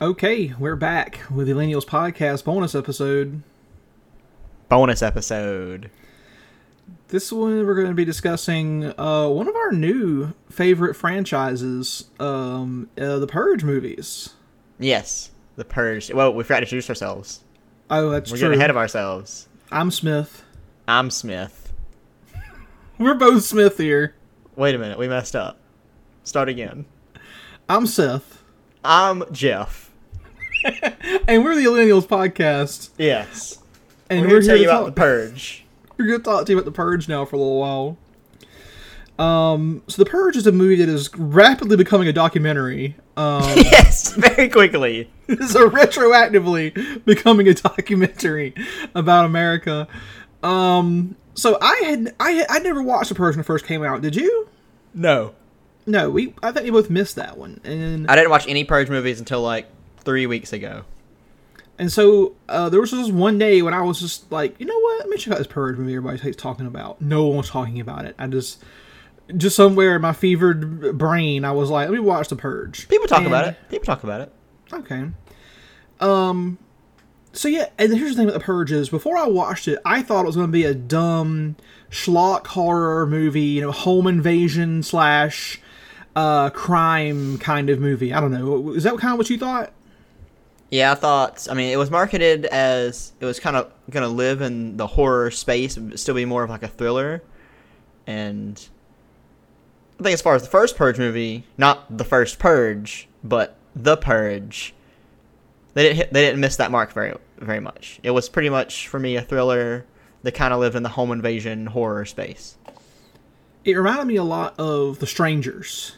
Okay, we're back with the Millennials Podcast bonus episode. Bonus episode. This one we're going to be discussing uh, one of our new favorite franchises, um, uh, the Purge movies. Yes, The Purge. Well, we forgot to introduce ourselves. Oh, that's We're true. getting ahead of ourselves. I'm Smith. I'm Smith. We're both Smith here. Wait a minute, we messed up. Start again. I'm Seth, I'm Jeff. and we're the Millennials Podcast. Yes. And We're we're, going to tell here you about The Purge. We're going to talk to you about the Purge now for a little while. Um, so the Purge is a movie that is rapidly becoming a documentary. Um, yes, very quickly. so retroactively becoming a documentary about America. Um, so I had I I never watched the Purge when it first came out. Did you? No. No, we I think we both missed that one. And I didn't watch any Purge movies until like three weeks ago. and so uh, there was this one day when I was just like, you know what? Let me check out this Purge movie everybody's talking about. No one was talking about it. I just just somewhere in my fevered brain, I was like, let me watch the Purge. People talk about it. People talk about it. Okay. Um. So yeah, and here's the thing about the Purge is before I watched it, I thought it was going to be a dumb schlock horror movie, you know, home invasion slash uh crime kind of movie. I don't know. Is that kind of what you thought? Yeah, I thought. I mean, it was marketed as it was kind of gonna live in the horror space, but still be more of like a thriller. And I think as far as the first Purge movie, not the first Purge, but the Purge, they didn't hit, they didn't miss that mark very very much. It was pretty much for me a thriller that kind of lived in the home invasion horror space. It reminded me a lot of The Strangers.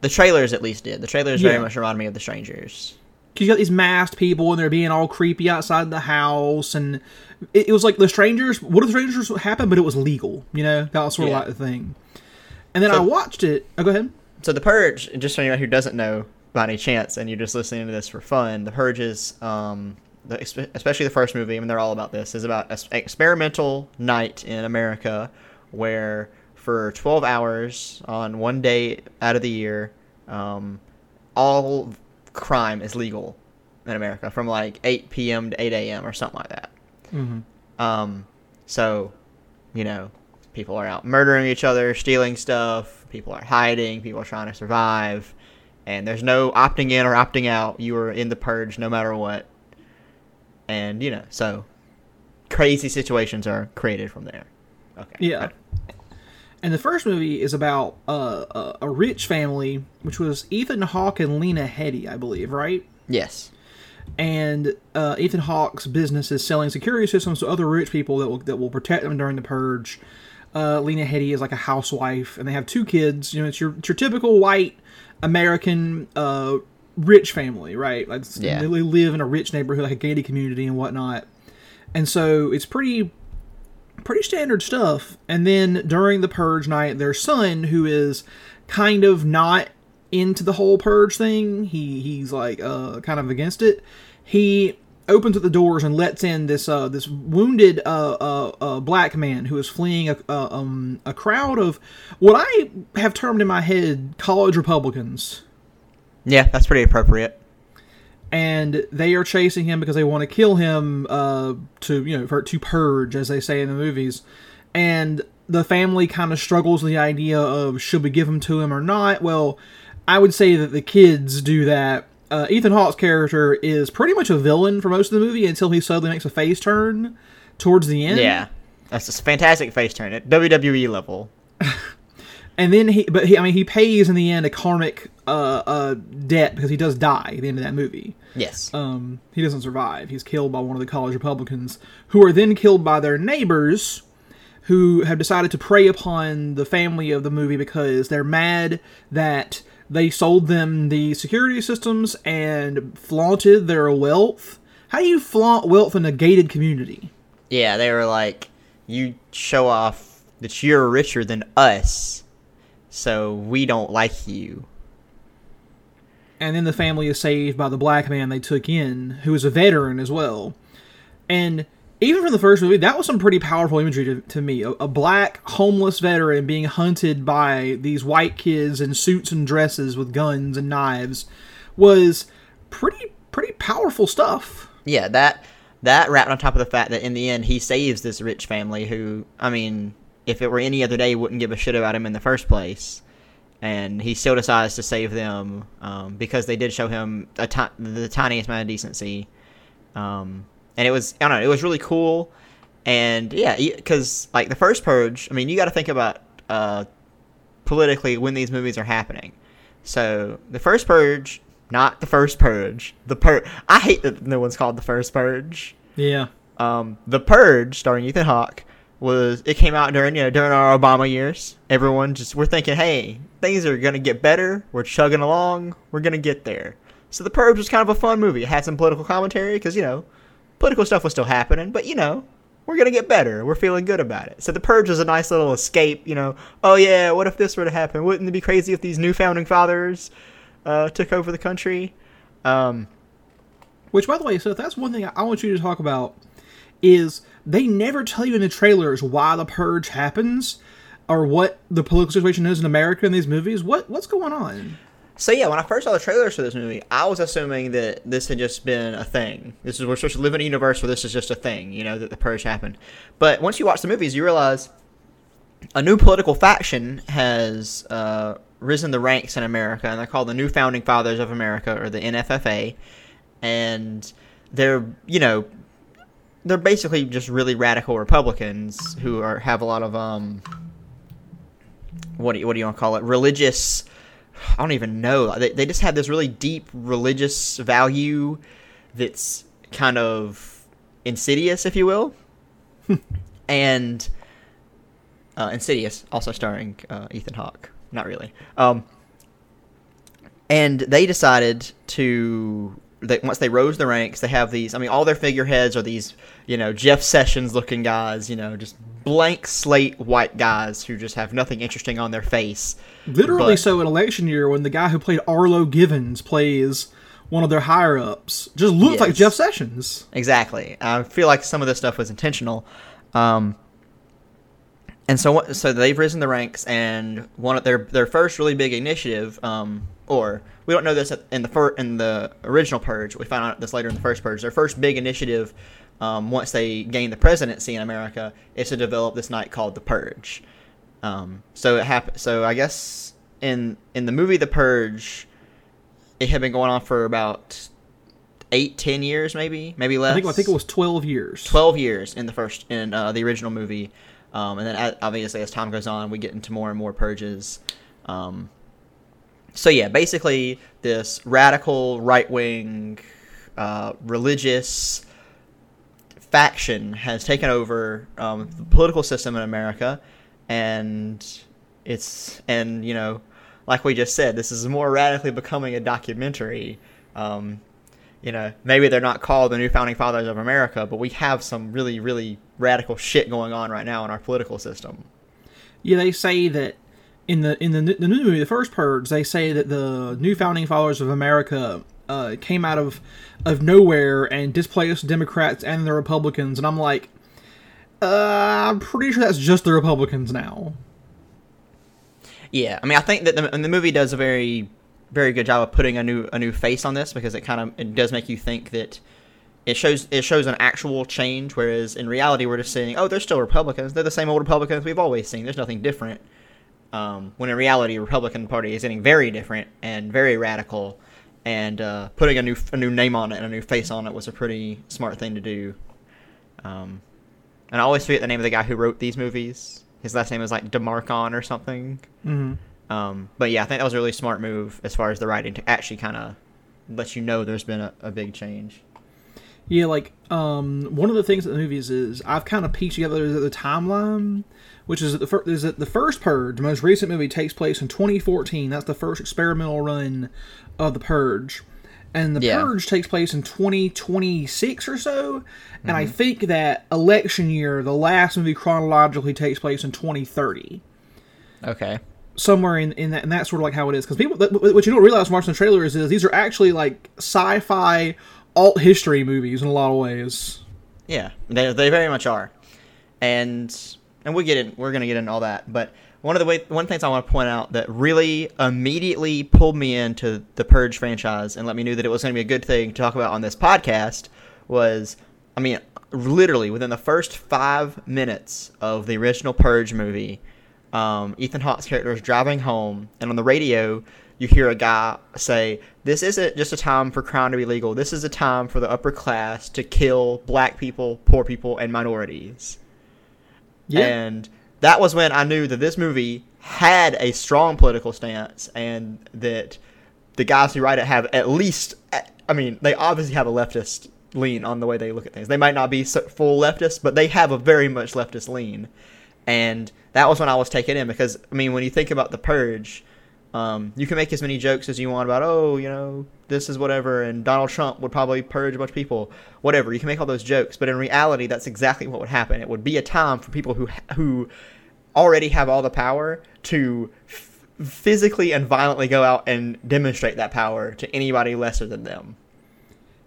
The trailers at least did. The trailers very much reminded me of The Strangers. Cause you got these masked people and they're being all creepy outside the house, and it, it was like the strangers. What if the strangers happened, but it was legal? You know, that was sort of Yeah. like the thing. And then So- I watched it. Oh, go ahead. So the Purge, and just for anyone who doesn't know by any chance, and you're just listening to this for fun, the Purge is, um, the, especially the first movie, I mean, they're all about this, is about an experimental night in America where for 12 hours on one day out of the year, um, all crime is legal in America from like 8 p.m. to 8 a.m. or something like that. Mm-hmm. Um, so, you know, people are out murdering each other, stealing stuff. People are hiding. People are trying to survive, and there's no opting in or opting out. You are in the purge no matter what. And you know, so crazy situations are created from there. Okay. Yeah. And the first movie is about uh, a, a rich family, which was Ethan Hawke and Lena Headey, I believe, right? Yes. And uh, Ethan Hawke's business is selling security systems to other rich people that will that will protect them during the purge. Uh, Lena Headey is like a housewife, and they have two kids. You know, it's your it's your typical white American uh, rich family, right? Like Yeah. they live in a rich neighborhood, like a gated community and whatnot. And so it's pretty pretty standard stuff. And then during the purge night, their son, who is kind of not into the whole purge thing, he he's like uh kind of against it. He opens up the doors and lets in this uh this wounded uh uh, uh black man who is fleeing a uh, um a crowd of what I have termed in my head college Republicans. Yeah, that's pretty appropriate. And they are chasing him because they want to kill him uh, to you know for to purge as they say in the movies and the family kind of struggles with the idea of should we give him to him or not well i would say that the kids do that uh, ethan hawke's character is pretty much a villain for most of the movie until he suddenly makes a face turn towards the end Yeah. That's a fantastic face turn at WWE level. And then he but he i mean he pays in the end a karmic uh, uh, debt because he does die at the end of that movie Yes. um, he doesn't survive. He's killed by one of the college Republicans, who are then killed by their neighbors, who have decided to prey upon the family of the movie because they're mad that they sold them the security systems and flaunted their wealth. How do you flaunt wealth in a gated community? Yeah, they were like, you show off that you're richer than us, so we don't like you. and then the family is saved by the black man they took in, who is a veteran as well. And even from the first movie, that was some pretty powerful imagery to, to me. A, a black homeless veteran being hunted by these white kids in suits and dresses with guns and knives was pretty pretty powerful stuff. Yeah, that that wrapped on top of the fact that in the end he saves this rich family who, I mean, if it were any other day, wouldn't give a shit about him in the first place. And he still decides to save them um, because they did show him a the tiniest amount of decency. Um, and it was, I don't know, it was really cool. And yeah, because like the first Purge, I mean, you got to think about uh, politically when these movies are happening. So the first Purge, not the first Purge, the Purge. I hate that no one's called the first Purge. Yeah. Um, the Purge, starring Ethan Hawke, was it came out during you know during our Obama years. Everyone just we're thinking, hey, things are gonna get better. We're chugging along. We're gonna get there. So the Purge was kind of a fun movie. It had some political commentary because you know political stuff was still happening, but you know we're gonna get better. We're feeling good about it. So the Purge was a nice little escape. You know, oh yeah, what if this were to happen? Wouldn't it be crazy if these new founding fathers uh, took over the country? Um, Which, by the way, so that's one thing I want you to talk about is they never tell you in the trailers why the purge happens or what the political situation is in America in these movies. What what's going on? So yeah, when I first saw the trailers for this movie, I was assuming that this had just been a thing. This is we're supposed to live in a universe where this is just a thing, you know, that the purge happened. But once you watch the movies, you realize a new political faction has uh, risen the ranks in America, and they're called the New Founding Fathers of America, or the NFFA. And they're, you know, they're basically just really radical Republicans who are have a lot of um, what do you, what do you want to call it? Religious. I don't even know. They they just have this really deep religious value that's kind of insidious, if you will, and uh, Insidious, also starring uh, Ethan Hawke. Not really. Um, and they decided to they, once they rose the ranks, they have these. I mean, all their figureheads are these, you know, Jeff Sessions looking guys. You know, just blank slate white guys who just have nothing interesting on their face. Literally, But- so in election year, when the guy who played Arlo Givens plays one of their higher ups, just looks like Jeff Sessions. Exactly. I feel like some of this stuff was intentional. Um, and so, so they've risen the ranks, and one of their their first really big initiative, um, or we don't know this in the fir- in the original purge. We found out this later in the first purge. Their first big initiative, um, once they gain the presidency in America, is to develop this night called the Purge. Um, so it happened. So I guess in in the movie The Purge, it had been going on for about eight, ten years, maybe, maybe less. I think I think it was twelve years. 12 years in the first in uh, the original movie um, and then obviously as time goes on we get into more and more purges. Um, so yeah basically this radical right-wing uh, religious faction has taken over um, the political system in america and it's and you know like we just said this is more radically becoming a documentary. Um, you know, maybe they're not called the new founding fathers of America, but we have some really, really radical shit going on right now in our political system. Yeah, they say that in the in the, the new movie, the first Purge, they say that the new founding fathers of America uh, came out of of nowhere and displaced Democrats and the Republicans, and I'm like, uh, I'm pretty sure that's just the Republicans now. Yeah, I mean, I think that the, and the movie does a very, very good job of putting a new a new face on this because it kind of it does make you think that it shows it shows an actual change, whereas in reality we're just saying, oh, they're still Republicans. They're the same old Republicans we've always seen. There's nothing different. Um, when in reality, the Republican Party is getting very different and very radical, and uh, putting a new a new name on it and a new face on it was a pretty smart thing to do. Um, and I always forget the name of the guy who wrote these movies. His last name is like Demarcon or something. hmm Um, but yeah, I think that was a really smart move as far as the writing to actually kind of let you know there's been a, a big change. Yeah, like um, one of the things in the movies is I've kind of pieced together the timeline, which is that the fir- is that the first Purge, the most recent movie, takes place in 2014. That's the first experimental run of the Purge, and the Yeah. Purge takes place in 2026 or so. And Mm-hmm. I think that election year, the last movie chronologically takes place in 2030 Okay. somewhere in, in that and that's sort of like how it is because people what what you don't realize from watching the trailers is these are actually like sci-fi alt history movies in a lot of ways Yeah, they, they very much are, and and we get in. We're gonna get into all that, but one of the way one things I want to point out that really immediately pulled me into the Purge franchise and let me know that it was going to be a good thing to talk about on this podcast was, I mean, literally within the first five minutes of the original Purge movie, um, Ethan Hawke's character is driving home, and on the radio, you hear a guy say, This isn't just a time for crime to be legal. This is a time for the upper class to kill black people, poor people, and minorities. Yeah. And that was when I knew that this movie had a strong political stance and that the guys who write it have at least, I mean, they obviously have a leftist lean on the way they look at things. They might not be full leftist, but they have a very much leftist lean. And that was when I was taken in because, I mean, when you think about The Purge, um, you can make as many jokes as you want about, oh, you know, this is whatever, and Donald Trump would probably purge a bunch of people, whatever. You can make all those jokes, but in reality, that's exactly what would happen. It would be a time for people who who already have all the power to f- physically and violently go out and demonstrate that power to anybody lesser than them.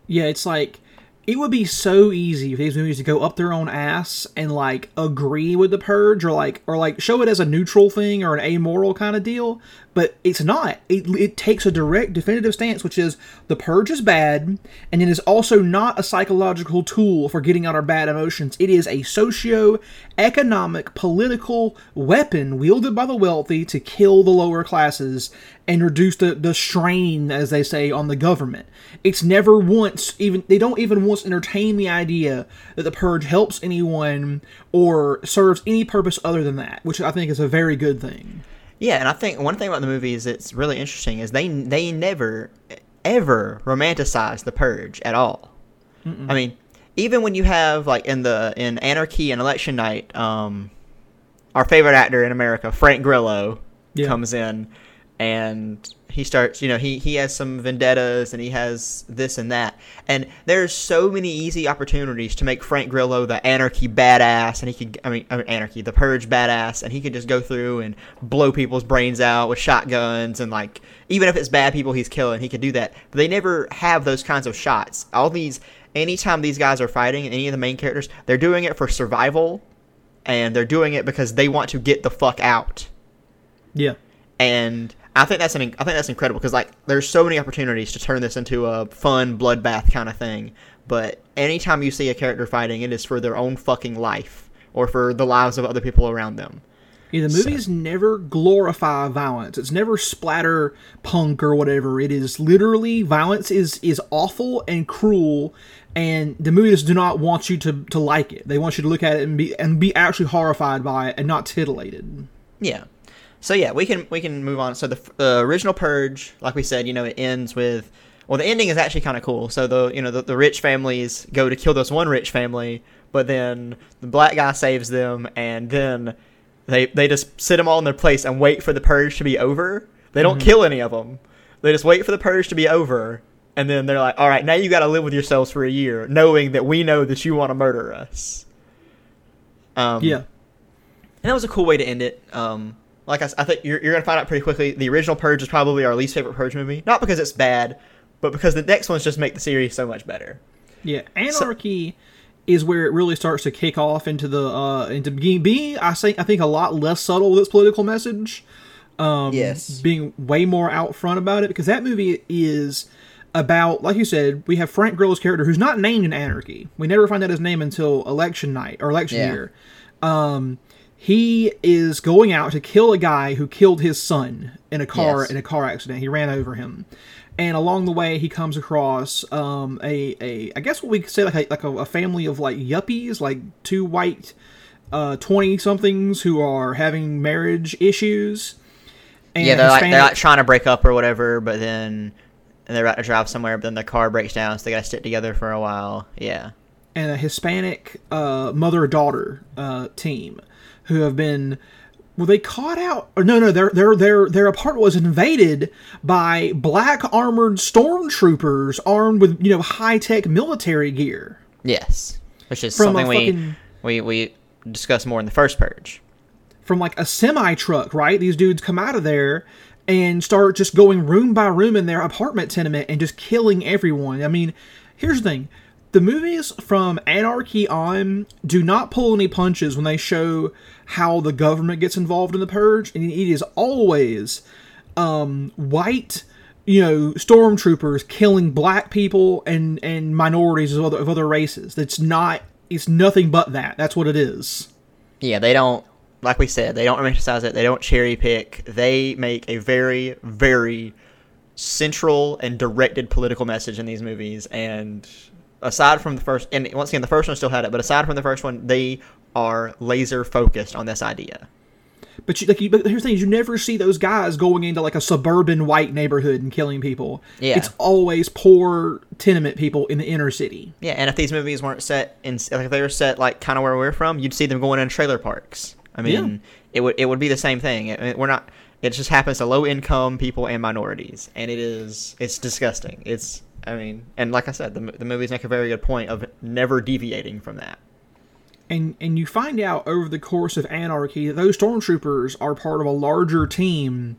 Yeah, it's like it would be so easy for these movies to go up their own ass and like agree with the purge or like or like show it as a neutral thing or an amoral kind of deal but it's not. It, it takes a direct definitive stance which is the purge is bad and it is also not a psychological tool for getting out our bad emotions. It is a socio economic political weapon wielded by the wealthy to kill the lower classes and reduce the, the strain as they say on the government. It's never once even they don't even once entertain the idea that the purge helps anyone or serves any purpose other than that which i think is a very good thing Yeah, and I think one thing about the movie is it's really interesting is they they never ever romanticize the purge at all. I mean, even when you have like in the in Anarchy and Election Night, um, our favorite actor in America, Frank Grillo, Yeah. comes in and he starts you know he he has some vendettas and he has this and that. And there's so many easy opportunities to make frank grillo the anarchy badass and he could i mean, I mean anarchy the purge badass and he could just go through and blow people's brains out with shotguns and like even if it's bad people he's killing he could do that. But they never have those kinds of shots. All these anytime these guys are fighting any of the main characters they're doing it for survival and they're doing it because they want to get the fuck out. Yeah. And I think that's an I think that's incredible because like there's so many opportunities to turn this into a fun bloodbath kind of thing. But anytime you see a character fighting, it is for their own fucking life or for the lives of other people around them. Yeah, the movies never glorify violence. It's never splatter punk or whatever. It is literally violence is is awful and cruel, and the movies do not want you to, to like it. They want you to look at it and be and be actually horrified by it and not titillated. Yeah. So yeah, we can we can move on. So the original Purge, like we said, you know, it ends with well, the ending is actually kind of cool. So the you know the, the rich families go to kill this one rich family, but then the black guy saves them, and then they they just sit them all in their place and wait for the purge to be over. They don't kill any of them. They just wait for the purge to be over, and then they're like, "All right, now you got to live with yourselves for a year, knowing that we know that you want to murder us." Um, Yeah, and that was a cool way to end it. Um, like I think you're, you're gonna find out pretty quickly. The original Purge is probably our least favorite Purge movie, not because it's bad, but because the next ones just make the series so much better. yeah. Anarchy is where it really starts to kick off into the uh into being being I think I think a lot less subtle with its political message. Um, Yes. being way more out front about it because that movie is about like you said we have frank grillo's character who's not named in anarchy we never find out his name until election night or election Yeah. year um he is going out to kill a guy who killed his son in a car Yes. in a car accident. He ran over him. And along the way he comes across um a, a i guess what we could say like a, like a, a family of like yuppies like two white uh 20 somethings who are having marriage issues. And yeah, they're like they're like trying to break up or whatever, but then and they're about to drive somewhere, but then their car breaks down, so they gotta stick together for a while. Yeah, and a Hispanic uh, mother daughter uh, team who have been were they caught out or no no their their their their apartment was invaded by black armored stormtroopers armed with you know high tech military gear. Yes, which is something we fucking- we we discussed more in the first Purge. from like a semi truck right? These dudes come out of there and start just going room by room in their apartment tenement and just killing everyone. I mean here's the thing the movies from Anarchy on do not pull any punches when they show how the government gets involved in the purge, and it is always um, white, you know, stormtroopers killing black people and and minorities of other, of other races. That's not. It's nothing but that. That's what it is. Yeah, they don't. Like we said, they don't romanticize it. They don't cherry pick. They make a very, very central and directed political message in these movies. And aside from the first, and once again, the first one still had it, but aside from the first one, they are laser focused on this idea. But you, like, you, but here's the thing: is you never see those guys going into like a suburban white neighborhood and killing people. Yeah. it's always poor tenement people in the inner city. Yeah, and if these movies weren't set in, like if they were set like kind of where we're from, you'd see them going in trailer parks. I mean, it would it would be the same thing. It- it- we're not. It just happens to low income people and minorities, and it is it's disgusting. It's I mean, and like I said, the the movies make a very good point of never deviating from that. and and you find out over the course of anarchy that those stormtroopers are part of a larger team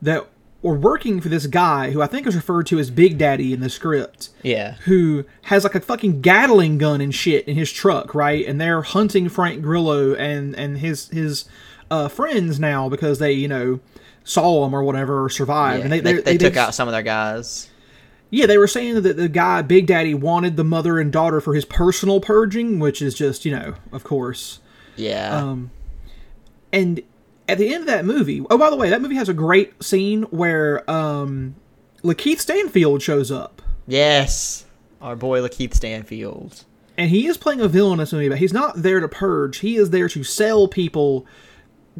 that were working for this guy who I think is referred to as Big Daddy in the script. Yeah, Who has like a fucking Gatling gun and shit in his truck, right? And they're hunting Frank Grillo and and his his uh, friends now because they you know saw him or whatever or survived. yeah. and they they, they, they, took out some of their guys. Yeah, they were saying that the guy Big Daddy wanted the mother and daughter for his personal purging, which is just you know of course. Yeah, Um, and at the end of that movie, oh, by the way, that movie has a great scene where um, Lakeith Stanfield shows up. yes, our boy Lakeith Stanfield. And he is playing a villain in this movie, but he's not there to purge. He is there to sell people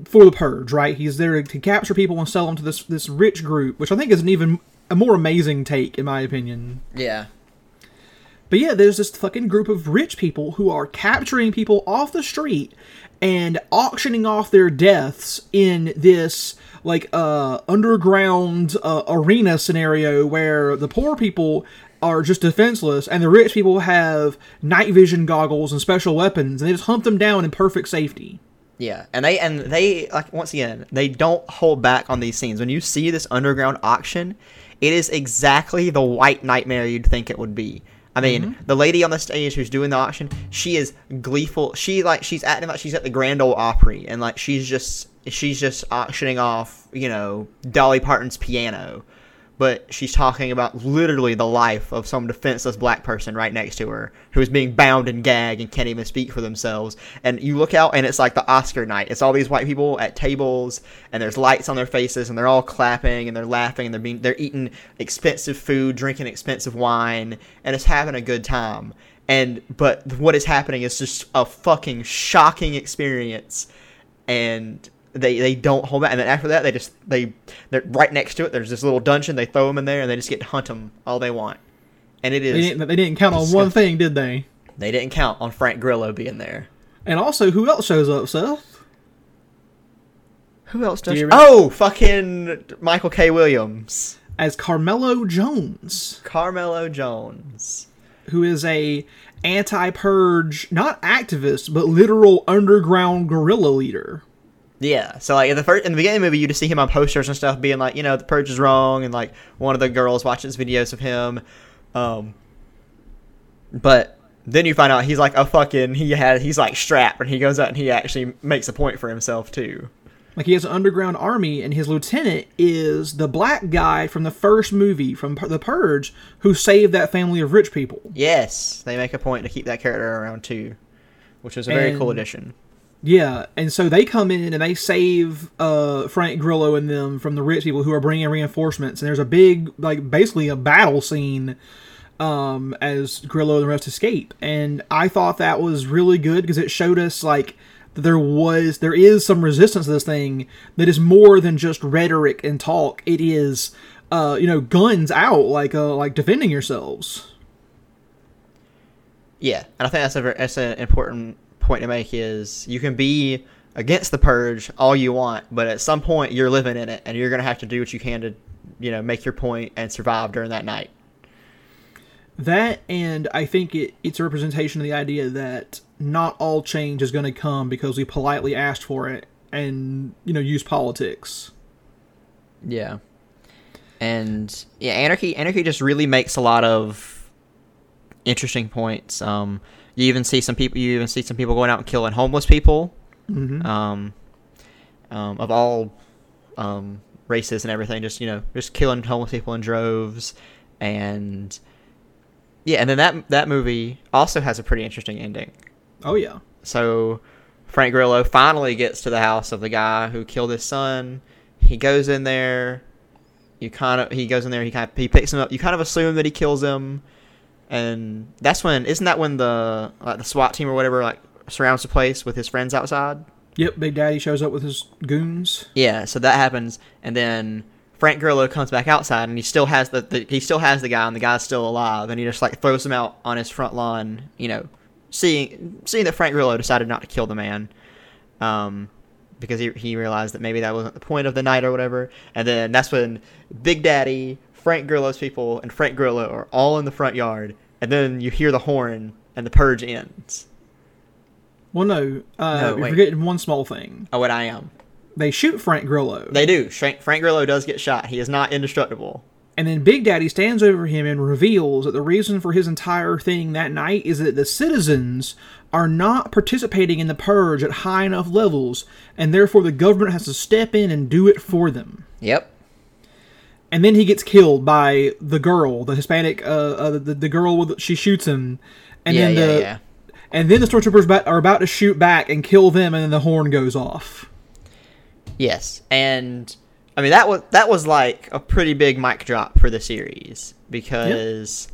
for the purge, right? He's there to capture people and sell them to this this rich group, which I think is an even a more amazing take, in my opinion. Yeah, But yeah, there's this fucking group of rich people who are capturing people off the street and auctioning off their deaths in this like uh underground uh, arena scenario where the poor people are just defenseless and the rich people have night vision goggles and special weapons and they just hunt them down in perfect safety. Yeah, and they and they like once again they don't hold back on these scenes. When you see this underground auction, it is exactly the white nightmare you'd think it would be. I mean, mm-hmm. the lady on the stage who's doing the auction, she is gleeful. She like she's acting like she's at the Grand Ole Opry, and like she's just she's just auctioning off, you know, Dolly Parton's piano. But she's talking about literally the life of some defenseless black person right next to her who is being bound and gagged and can't even speak for themselves. And you look out and it's like the Oscar night. It's all these white people at tables and there's lights on their faces and they're all clapping and they're laughing and they're being they're eating expensive food, drinking expensive wine, and it's having a good time. And but what is happening is just a fucking shocking experience and they they don't hold back. And then after that, they just they they're right next to it. There's this little dungeon. They throw them in there, and they just get to hunt them all they want. And it is They didn't, they didn't count on one thing, did they? they didn't count on Frank Grillo being there. And also, who else shows up, Seth? Who else does? Do you Oh, fucking Michael K. Williams, As Carmelo Johns. Carmelo Johns. who is a anti-purge not activist but literal underground guerrilla leader Yeah, so like in the first in the beginning of the movie, you just see him on posters and stuff, being like, you know, the purge is wrong, and like one of the girls watches videos of him. Um, but then you find out he's like a fucking he had he's like strapped, and he goes out and he actually makes a point for himself too. like he has an underground army and his lieutenant is the black guy from the first movie from the purge who saved that family of rich people Yes, they make a point to keep that character around too, which is a very cool addition. Yeah and so they come in and they save uh frank grillo and them from the rich people who are bringing reinforcements and there's a big like basically a battle scene um, as Grillo and the rest escape. And I thought that was really good because it showed us like there was there is some resistance to this thing that is more than just rhetoric and talk. It is uh, you know guns out like uh, like defending yourselves. Yeah, and I think that's a very, that's an important point to make is you can be against the purge all you want, but at some point you're living in it, and you're gonna have to do what you can to, you know, make your point and survive during that night. That and I think it, it's a representation of the idea that not all change is going to come because we politely asked for it and you know use politics. Yeah, and yeah, anarchy anarchy just really makes a lot of interesting points. Um, you even see some people. You even see some people going out and killing homeless people. Mm-hmm. Um, um, of all um, races and everything. Just you know, just killing homeless people in droves, and yeah, and then that that movie also has a pretty interesting ending. oh yeah. So Frank Grillo finally gets to the house of the guy who killed his son. He goes in there. You kind of he goes in there. He kind of he picks him up. You kind of assume that he kills him, and that's when isn't that when the like the SWAT team or whatever like surrounds the place with his friends outside. Yep. Big Daddy shows up with his goons. Yeah, so that happens, and then Frank Grillo comes back outside, and he still has the, the he still has the guy, and the guy's still alive, and he just like throws him out on his front lawn, you know, seeing seeing that Frank Grillo decided not to kill the man, um, because he he realized that maybe that wasn't the point of the night or whatever, and then that's when Big Daddy, Frank Grillo's people, and Frank Grillo are all in the front yard, and then you hear the horn, and the purge ends. Well, no. Uh, No, you're forgetting one small thing. Oh, what I am. They shoot Frank Grillo. They do. Frank, Frank Grillo does get shot. He is not indestructible. And then Big Daddy stands over him and reveals that the reason for his entire thing that night is that the citizens are not participating in the purge at high enough levels, and therefore the government has to step in and do it for them. Yep. And then he gets killed by the girl, the Hispanic, uh, uh the, the girl with she shoots him, and yeah, then yeah, the yeah. and then the stormtroopers are about to shoot back and kill them, and then the horn goes off. Yes, and I mean that was that was like a pretty big mic drop for the series because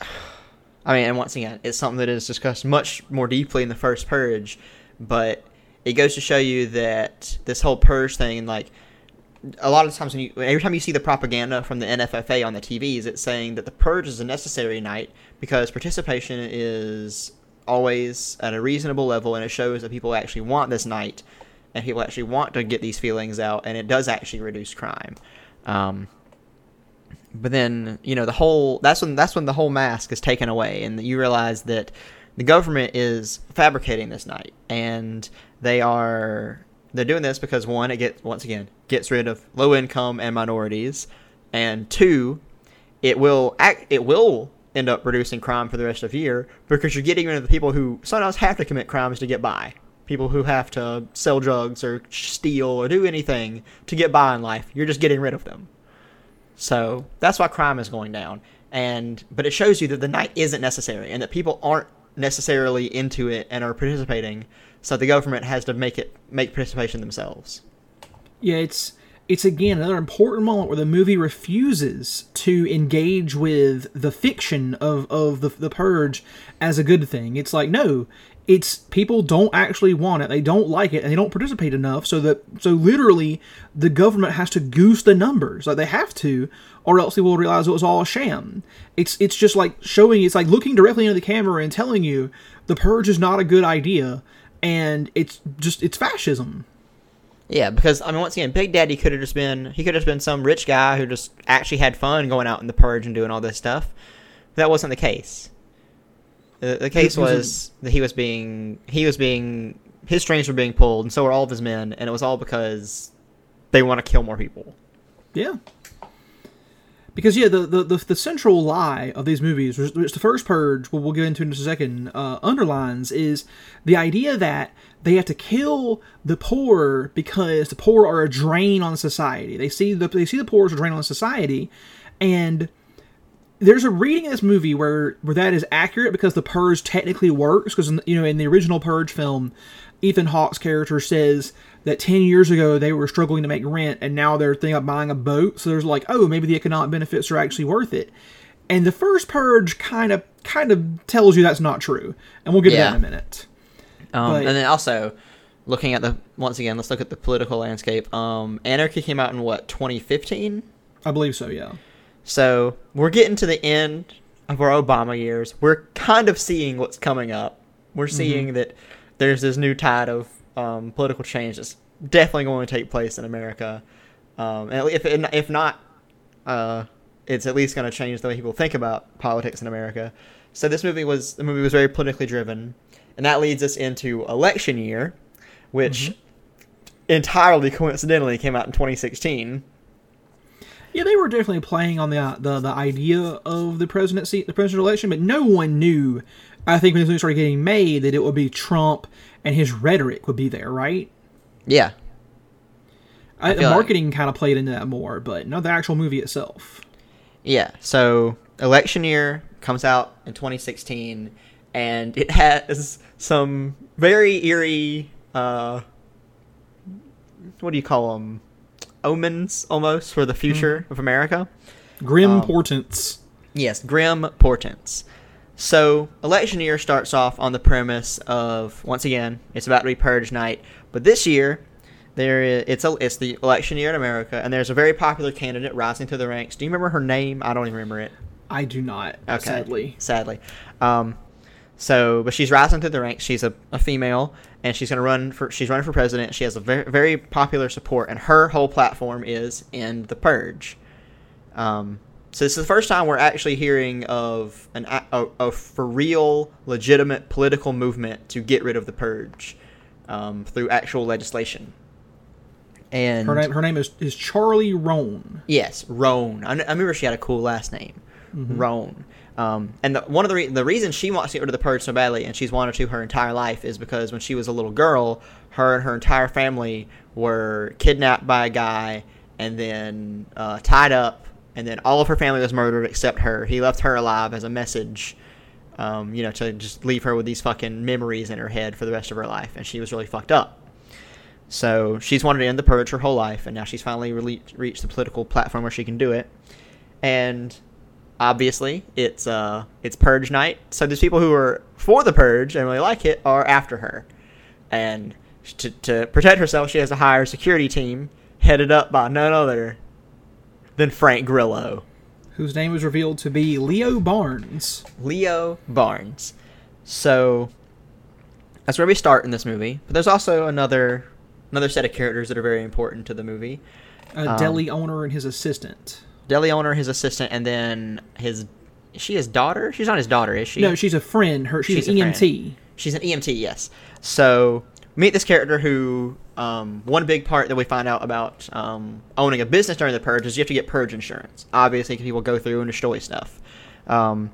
I mean, and once again, it's something that is discussed much more deeply in the first purge, but it goes to show you that this whole purge thing, like a lot of times when you every time you see the propaganda from the NFFA on the TVs, it's saying that the purge is a necessary night because participation is always at a reasonable level, and it shows that people actually want this night, and people actually want to get these feelings out, and it does actually reduce crime. Um, but then you know the whole that's when that's when the whole mask is taken away, and you realize that the government is fabricating this night, and they are they're doing this because one, it gets once again gets rid of low income and minorities, and two, it will act it will end up reducing crime for the rest of the year because you're getting rid of the people who sometimes have to commit crimes to get by. People who have to sell drugs or steal or do anything to get by in life, you're just getting rid of them. So that's why crime is going down. And but it shows you that the night isn't necessary and that people aren't necessarily into it and are participating. So the government has to make it make participation themselves. Yeah, it's it's again another important moment where the movie refuses to engage with the fiction of, of the, the purge as a good thing. It's like no, it's people don't actually want it, they don't like it, and they don't participate enough. So that so literally the government has to goose the numbers, like they have to, or else they will realize it was all a sham. It's it's just like showing it's like looking directly into the camera and telling you the purge is not a good idea, and it's just it's fascism. Yeah, because I mean, once again, Big Daddy could have just been he could have just been some rich guy who just actually had fun going out in the purge and doing all this stuff. That wasn't the case. The, the case He was a- was that he was being he was being his strings were being pulled, and so were all of his men, and it was all because they want to kill more people. Yeah. Because yeah, the, the, the, the central lie of these movies, which the first purge, we'll, we'll get into in just a second, uh, underlines is the idea that they have to kill the poor because the poor are a drain on society. They see the they see the poor as a drain on society, and there's a reading in this movie where where that is accurate because the purge technically works because you know in the original purge film ethan hawke's character says that 10 years ago they were struggling to make rent and now they're thinking about buying a boat so there's like oh maybe the economic benefits are actually worth it and the first purge kind of kind of tells you that's not true and we'll get to that in a minute Um, But- and then also looking at the once again, let's look at the political landscape. Um, Anarchy came out in what 2015. i believe so yeah So we're getting to the end of our Obama years. We're kind of seeing what's coming up. We're seeing that there's this new tide of um, political change that's definitely going to take place in America. Um, and if if not, uh, it's at least going to change the way people think about politics in America. So this movie was the movie was very politically driven, and that leads us into election year, which entirely coincidentally came out in 2016. Yeah, they were definitely playing on the uh, the, the idea of the presidency, the presidential election, but no one knew. I think when this movie started getting made, that it would be Trump and his rhetoric would be there, right? Yeah, I, the feel like- marketing kind of played into that more, but not the actual movie itself. Yeah, so election year comes out in 2016, and it has some very eerie, uh, what do you call them? Omens almost for the future of America. Grim Um, portents. Yes, grim portents. So, election year starts off on the premise of once again, it's about to be purge night, but this year there is, it's a, it's the election year in America, and there's a very popular candidate rising through the ranks. Do you remember her name? I don't even remember it. I do not, sadly. Sadly. Um, so, but she's rising through the ranks. She's a, a female, and she's going to run for. She's running for president. She has a very very popular support, and her whole platform is end the purge. Um, so this is the first time we're actually hearing of an a, a, for real legitimate political movement to get rid of the purge um, through actual legislation. And Her name, her name is, is Charlie Roan. Yes, Roan. I, I remember she had a cool last name, Roan. Um, and the, one of the re- the reasons she wants to get rid of the purge so badly, and she's wanted to her entire life, is because when she was a little girl, her and her entire family were kidnapped by a guy and then uh, tied up, and then all of her family was murdered except her. He left her alive as a message, um, you know, to just leave her with these fucking memories in her head for the rest of her life, and she was really fucked up. So she's wanted to end the purge her whole life, and now she's finally rele- reached the political platform where she can do it. And obviously, it's uh, it's purge night. So there's people who are for the purge and really like it are after her. And to, to protect herself, she has to hire a security team headed up by none other than Frank Grillo, whose name was revealed to be Leo Barnes. Leo Barnes. So that's where we start in this movie. But there's also another another set of characters that are very important to the movie. A Um, deli owner and his assistant. deli owner, his assistant, and then his. Is she his daughter? She's not his daughter, is she? No, she's a friend. Her she's, She's an a friend. EMT. She's an EMT, yes. So meet this character who um, one big part that we find out about um, owning a business during the purge is you have to get purge insurance. Obviously, people go through and destroy stuff. Um,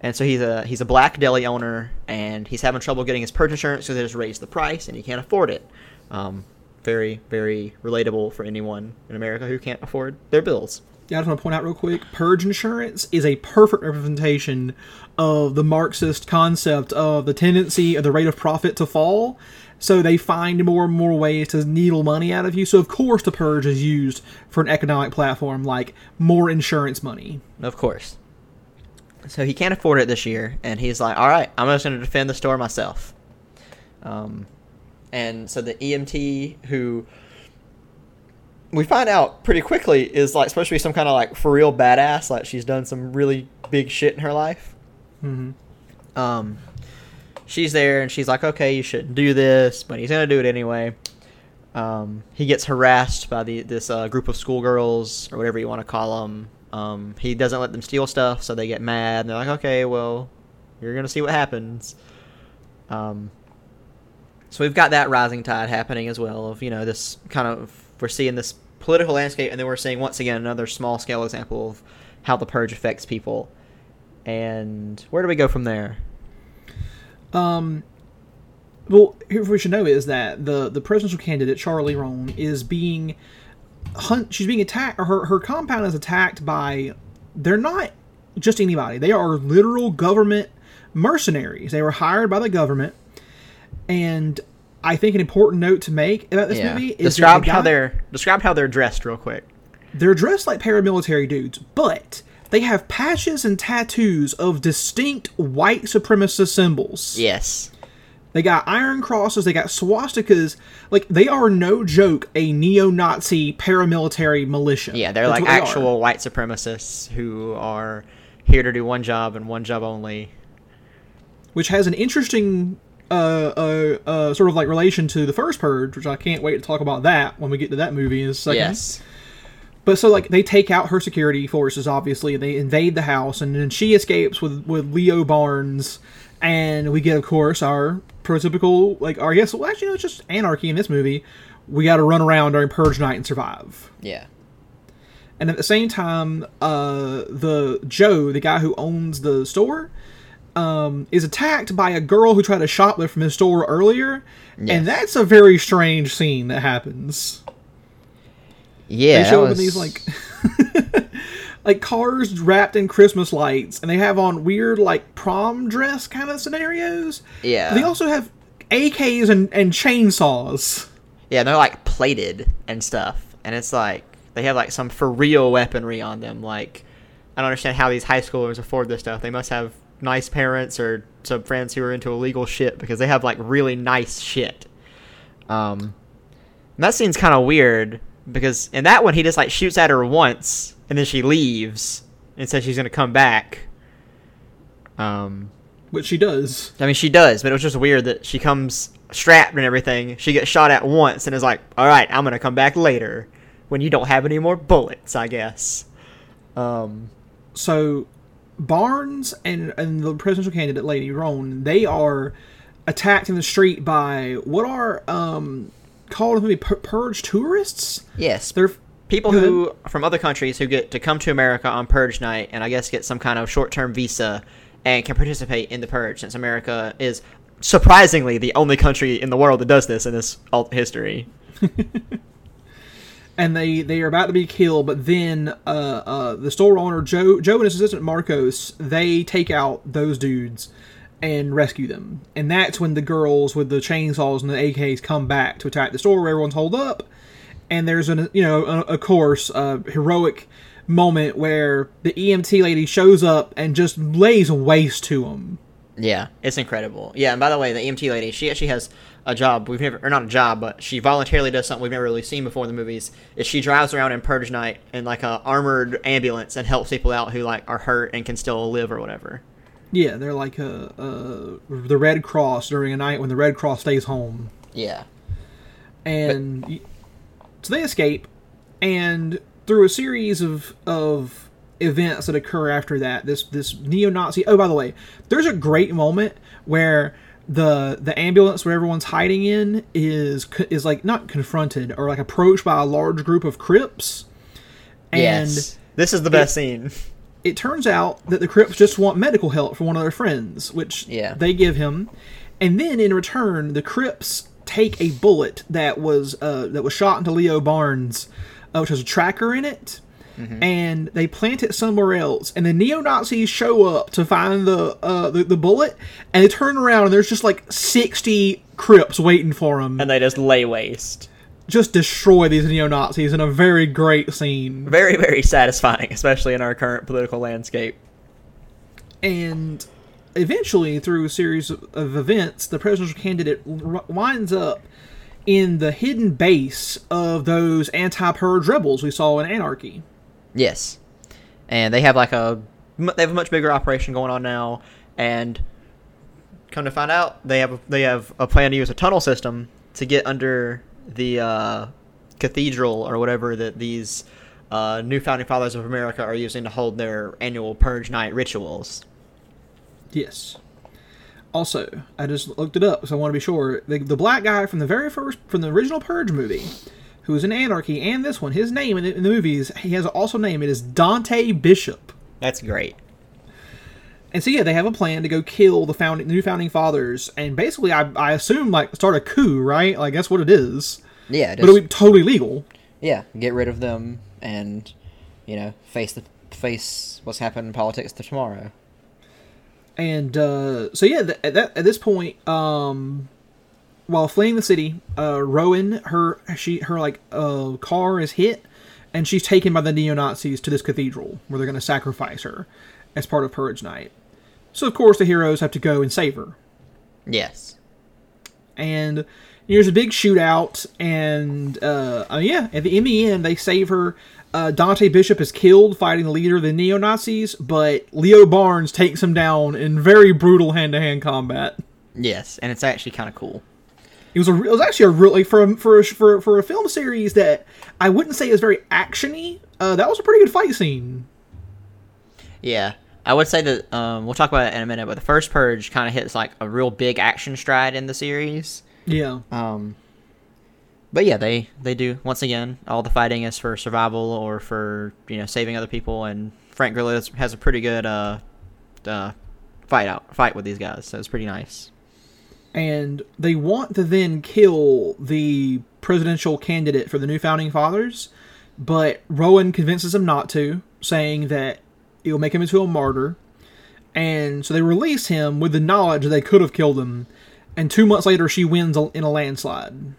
and so he's a he's a black deli owner, and he's having trouble getting his purge insurance, so they just raised the price, and he can't afford it. Um, very very relatable for anyone in America who can't afford their bills. Yeah, I just want to point out real quick purge insurance is a perfect representation of the Marxist concept of the tendency of the rate of profit to fall. So they find more and more ways to needle money out of you. So, of course, the purge is used for an economic platform like more insurance money. Of course. So he can't afford it this year, and he's like, "All right, I'm just going to defend the store myself." Um, and so the EMT who we find out pretty quickly is like supposed to be some kind of like for real badass, like she's done some really big shit in her life. hmm Um, she's there and she's like, okay, you shouldn't do this, but he's gonna do it anyway. Um, he gets harassed by the this uh, group of schoolgirls or whatever you want to call them. Um, he doesn't let them steal stuff, so they get mad. And they're like, okay, well, you're gonna see what happens. Um, so we've got that rising tide happening as well of you know this kind of we're seeing this political landscape, and then we're seeing once again another small scale example of how the purge affects people. And where do we go from there? Um, well, here we should know is that the the presidential candidate Charlie Roan is being hunt. She's being attacked. Or her her compound is attacked by. They're not just anybody. They are literal government mercenaries. They were hired by the government, and I think an important note to make about this movie is describe the how they're describe how they're dressed real quick. they're dressed like paramilitary dudes, but they have patches and tattoos of distinct white supremacist symbols. Yes. They got iron crosses, they got swastikas. Like they are no joke a neo-Nazi paramilitary militia. Yeah, they're That's like what they actual white supremacists who are here to do one job and one job only. which has an interesting uh, uh, uh, sort of like relation to the first purge, which I can't wait to talk about that when we get to that movie in a second. Yes. But so like they take out her security forces, obviously, and they invade the house, and then she escapes with with Leo Barnes, and we get, of course, our prototypical like, our yes, well, actually, no, it's just anarchy in this movie. We got to run around during purge night and survive. Yeah. and at the same time, uh, the Joe, the guy who owns the store, um, is attacked by a girl who tried to shoplift from his store earlier, Yes. and that's a very strange scene that happens. Yeah, they show up in these like like cars wrapped in Christmas lights, and they have on weird like prom dress kind of scenarios. yeah, They also have AKs and, and chainsaws. yeah, they're like plated and stuff, and it's like they have like some for real weaponry on them. Like, I don't understand how these high schoolers afford this stuff. They must have nice parents or some friends who are into illegal shit because they have like really nice shit. Um, that seems kind of weird because in that one he just like shoots at her once and then she leaves and says she's gonna come back. Um, Which she does. I mean, she does, but it was just weird that she comes strapped and everything. She gets shot at once and is like, "All right, I'm gonna come back later when you don't have any more bullets." I guess. Um, So Barnes and and the presidential candidate Lady Roan, they are attacked in the street by what are um called in the purge tourists. yes, They're people who from other countries who get to come to America on Purge night and I guess get some kind of short-term visa and can participate in the Purge since America is surprisingly the only country in the world that does this in this alt history. and they they are about to be killed but then uh, uh, the store owner joe joe and his assistant marcos they take out those dudes and rescue them and that's when the girls with the chainsaws and the ak's come back to attack the store where everyone's holed up and there's an you know a, of course a heroic moment where the emt lady shows up and just lays waste to them Yeah, it's incredible. Yeah, and by the way, the EMT lady, she actually has a job we've never, or not a job, but she voluntarily does something we've never really seen before in the movies. Is she drives around in Purge night in like a armored ambulance and helps people out who like are hurt and can still live or whatever. Yeah they're like uh, uh, the red cross during a night when the red cross stays home Yeah. and y so they escape and through a series of of events that occur after that this this neo-nazi oh by the way there's a great moment where the the ambulance where everyone's hiding in is is like not confronted or like approached by a large group of crips and yes. This is the best scene. it turns out that the Crips just want medical help from one of their friends, which Yeah. they give him, and then in return, the Crips take a bullet that was uh, that was shot into Leo Barnes, uh, which has a tracker in it, and they plant it somewhere else. And the neo Nazis show up to find the, uh, the the bullet, and they turn around and there's just like sixty Crips waiting for them. And they just lay waste. Just destroy these neo Nazis in a very great scene. Very, very satisfying, especially in our current political landscape. and eventually through a series of, events the presidential candidate winds up in the hidden base of those anti-purge rebels we saw in anarchy Yes, and they have like a they have a much bigger operation going on now, and come to find out, they have a, they have a plan to use a tunnel system to get under the uh, cathedral or whatever that these uh, new founding fathers of America are using to hold their annual purge night rituals. yes also i just looked it up so i want to be sure the, the black guy from the very first from the original purge movie who was in anarchy and this one his name in the, in the movies he has also name it is dante bishop That's great. And so yeah, they have a plan to go kill the founding, the new founding fathers, and basically, I, I assume like start a coup, right? Like that's what it is. Yeah, But it'll be totally legal. yeah, get rid of them and you know face the face what's happened in politics to tomorrow. And uh, so yeah, th- at that at this point, um, while fleeing the city, uh, Roan, her she her like uh, car is hit, and she's taken by the neo Nazis to this cathedral where they're going to sacrifice her as part of Purge Night. So of course the heroes have to go and save her. Yes. and there's a big shootout and uh, uh, yeah at the in the end they save her uh, dante bishop is killed fighting the leader of the neo-nazis but leo barnes takes him down in very brutal hand-to-hand combat Yes, and it's actually kind of cool. it was a it was actually a really for a, for a, for a- for a film series that i wouldn't say is very actiony uh, that was a pretty good fight scene Yeah, I would say that um, we'll talk about it in a minute, but the first Purge kind of hits like a real big action stride in the series. yeah Um, but yeah, they they do once again. All the fighting is for survival or for you know saving other people, and Frank Grillo has- a pretty good uh, uh, fight out fight with these guys. So it's pretty nice. and they want to then kill the presidential candidate for the new founding fathers, but Roan convinces them not to, saying that it'll make him into a martyr. And so they release him with the knowledge that they could have killed him. And two months later, she wins in a landslide.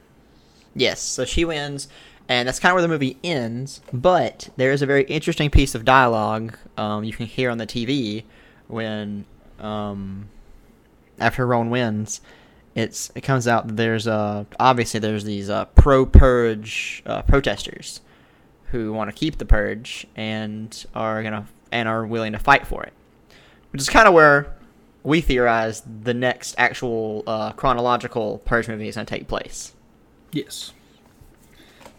Yes, so she wins, and that's kind of where the movie ends. But there is a very interesting piece of dialogue um, you can hear on the TV when, um, after Roan wins, it's it comes out that there's uh obviously there's these uh, pro purge uh, protesters who want to keep the purge and are gonna and are willing to fight for it, which is kind of where we theorize the next actual uh, chronological purge movie is gonna take place. Yes.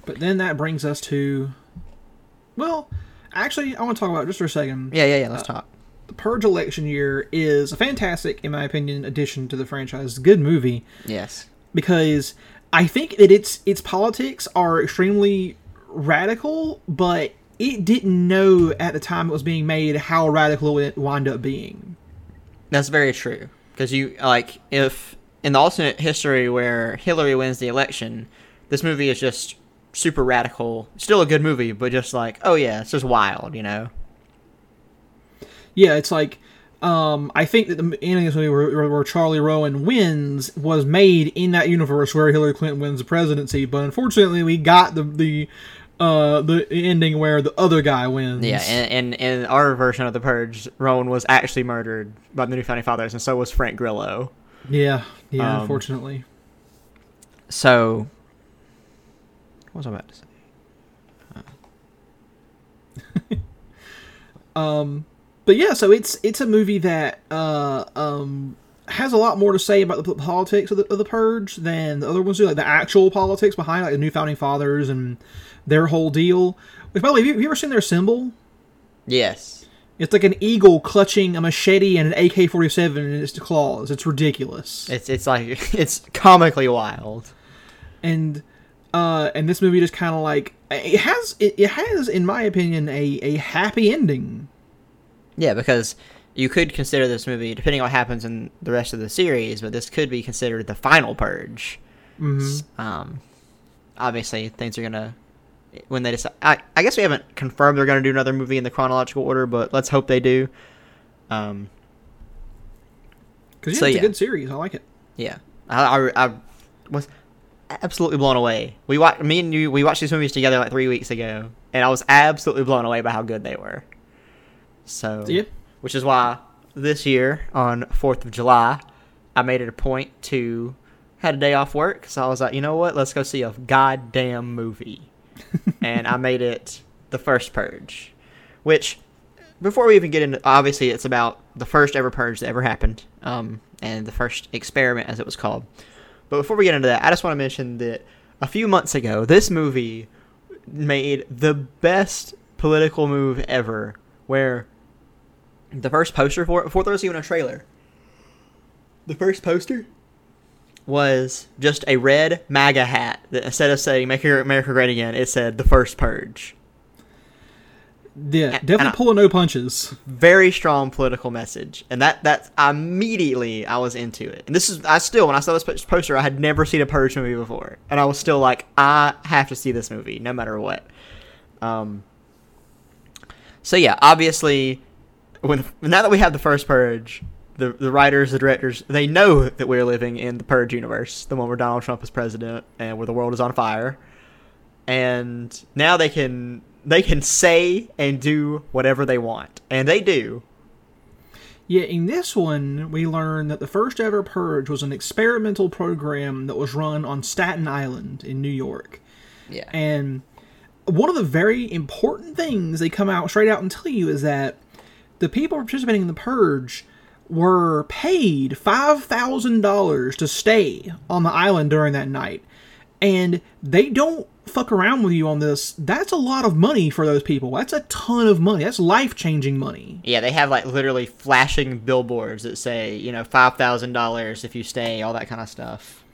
But then that brings us to. Well, actually, I want to talk about it just for a second. Yeah, yeah, yeah. Let's talk. The Purge election year is a fantastic, in my opinion, addition to the franchise. Good movie Yes. because I think that its its politics are extremely radical, but it didn't know at the time it was being made how radical it wound up being. That's very true. Because you like if in the alternate history where Hillary wins the election, this movie is just super radical. Still a good movie, but just like, oh yeah, it's just wild, you know. Yeah, it's like um, I think that the ending of this movie where, where Charlie Roan wins was made in that universe where Hillary Clinton wins the presidency, but unfortunately we got the the uh, the ending where the other guy wins. Yeah, and, and in our version of the Purge, Roan was actually murdered by the New Founding Fathers, and so was Frank Grillo. yeah, yeah. Um, unfortunately, So, what was I about to say? um, but yeah, so it's it's a movie that uh um has a lot more to say about the politics of the, of the purge than the other ones do, like the actual politics behind like the new founding fathers and their whole deal. Which, by the way, have you, have you ever seen their symbol? Yes. It's like an eagle clutching a machete and an AK forty seven in its claws. It's ridiculous. It's it's like it's comically wild. and uh and this movie just kind of like it has it, it has in my opinion a a happy ending. Yeah, because you could consider this movie, depending on what happens in the rest of the series, but this could be considered the final purge. hmm Um, obviously, things are gonna when they decide. I, I guess we haven't confirmed they're gonna do another movie in the chronological order, but let's hope they do. Um, Because yeah, So, it's yeah. a good series. I like it. yeah, I, I, I was absolutely blown away. We watched me and you. We watched these movies together like three weeks ago, and I was absolutely blown away by how good they were. So Yeah. Which is why this year on Fourth of July, I made it a point to had a day off work, so I was like, you know what, let's go see a goddamn movie, and I made it the first Purge, which before we even get into, obviously it's about the first ever Purge that ever happened, um, and the first experiment as it was called. But before we get into that, I just want to mention that a few months ago, this movie made the best political move ever, where the first poster for it, before there was even a trailer, the first poster was just a red MAGA hat that instead of saying "Make America Great Again," it said "The First Purge." Yeah, And- definitely and pulling no punches. Very strong political message, and that that immediately I was into it. And this is I still when I saw this poster, I had never seen a Purge movie before, and I was still like, I have to see this movie no matter what. Um. So yeah, obviously, when now that we have the first Purge, the the writers, the directors, they know that we're living in the Purge universe, the one where Donald Trump is president and where the world is on fire, and now they can they can say and do whatever they want, and they do. Yeah, in this one, we learn that the first ever purge was an experimental program that was run on Staten Island in New York. Yeah. And one of the very important things they come out straight out and tell you is that the people participating in the purge were paid $5,000 to stay on the island during that night. And they don't fuck around with you on this. That's a lot of money for those people. That's a ton of money. That's life changing money. Yeah, they have like literally flashing billboards that say, you know, five thousand dollars if you stay, all that kind of stuff.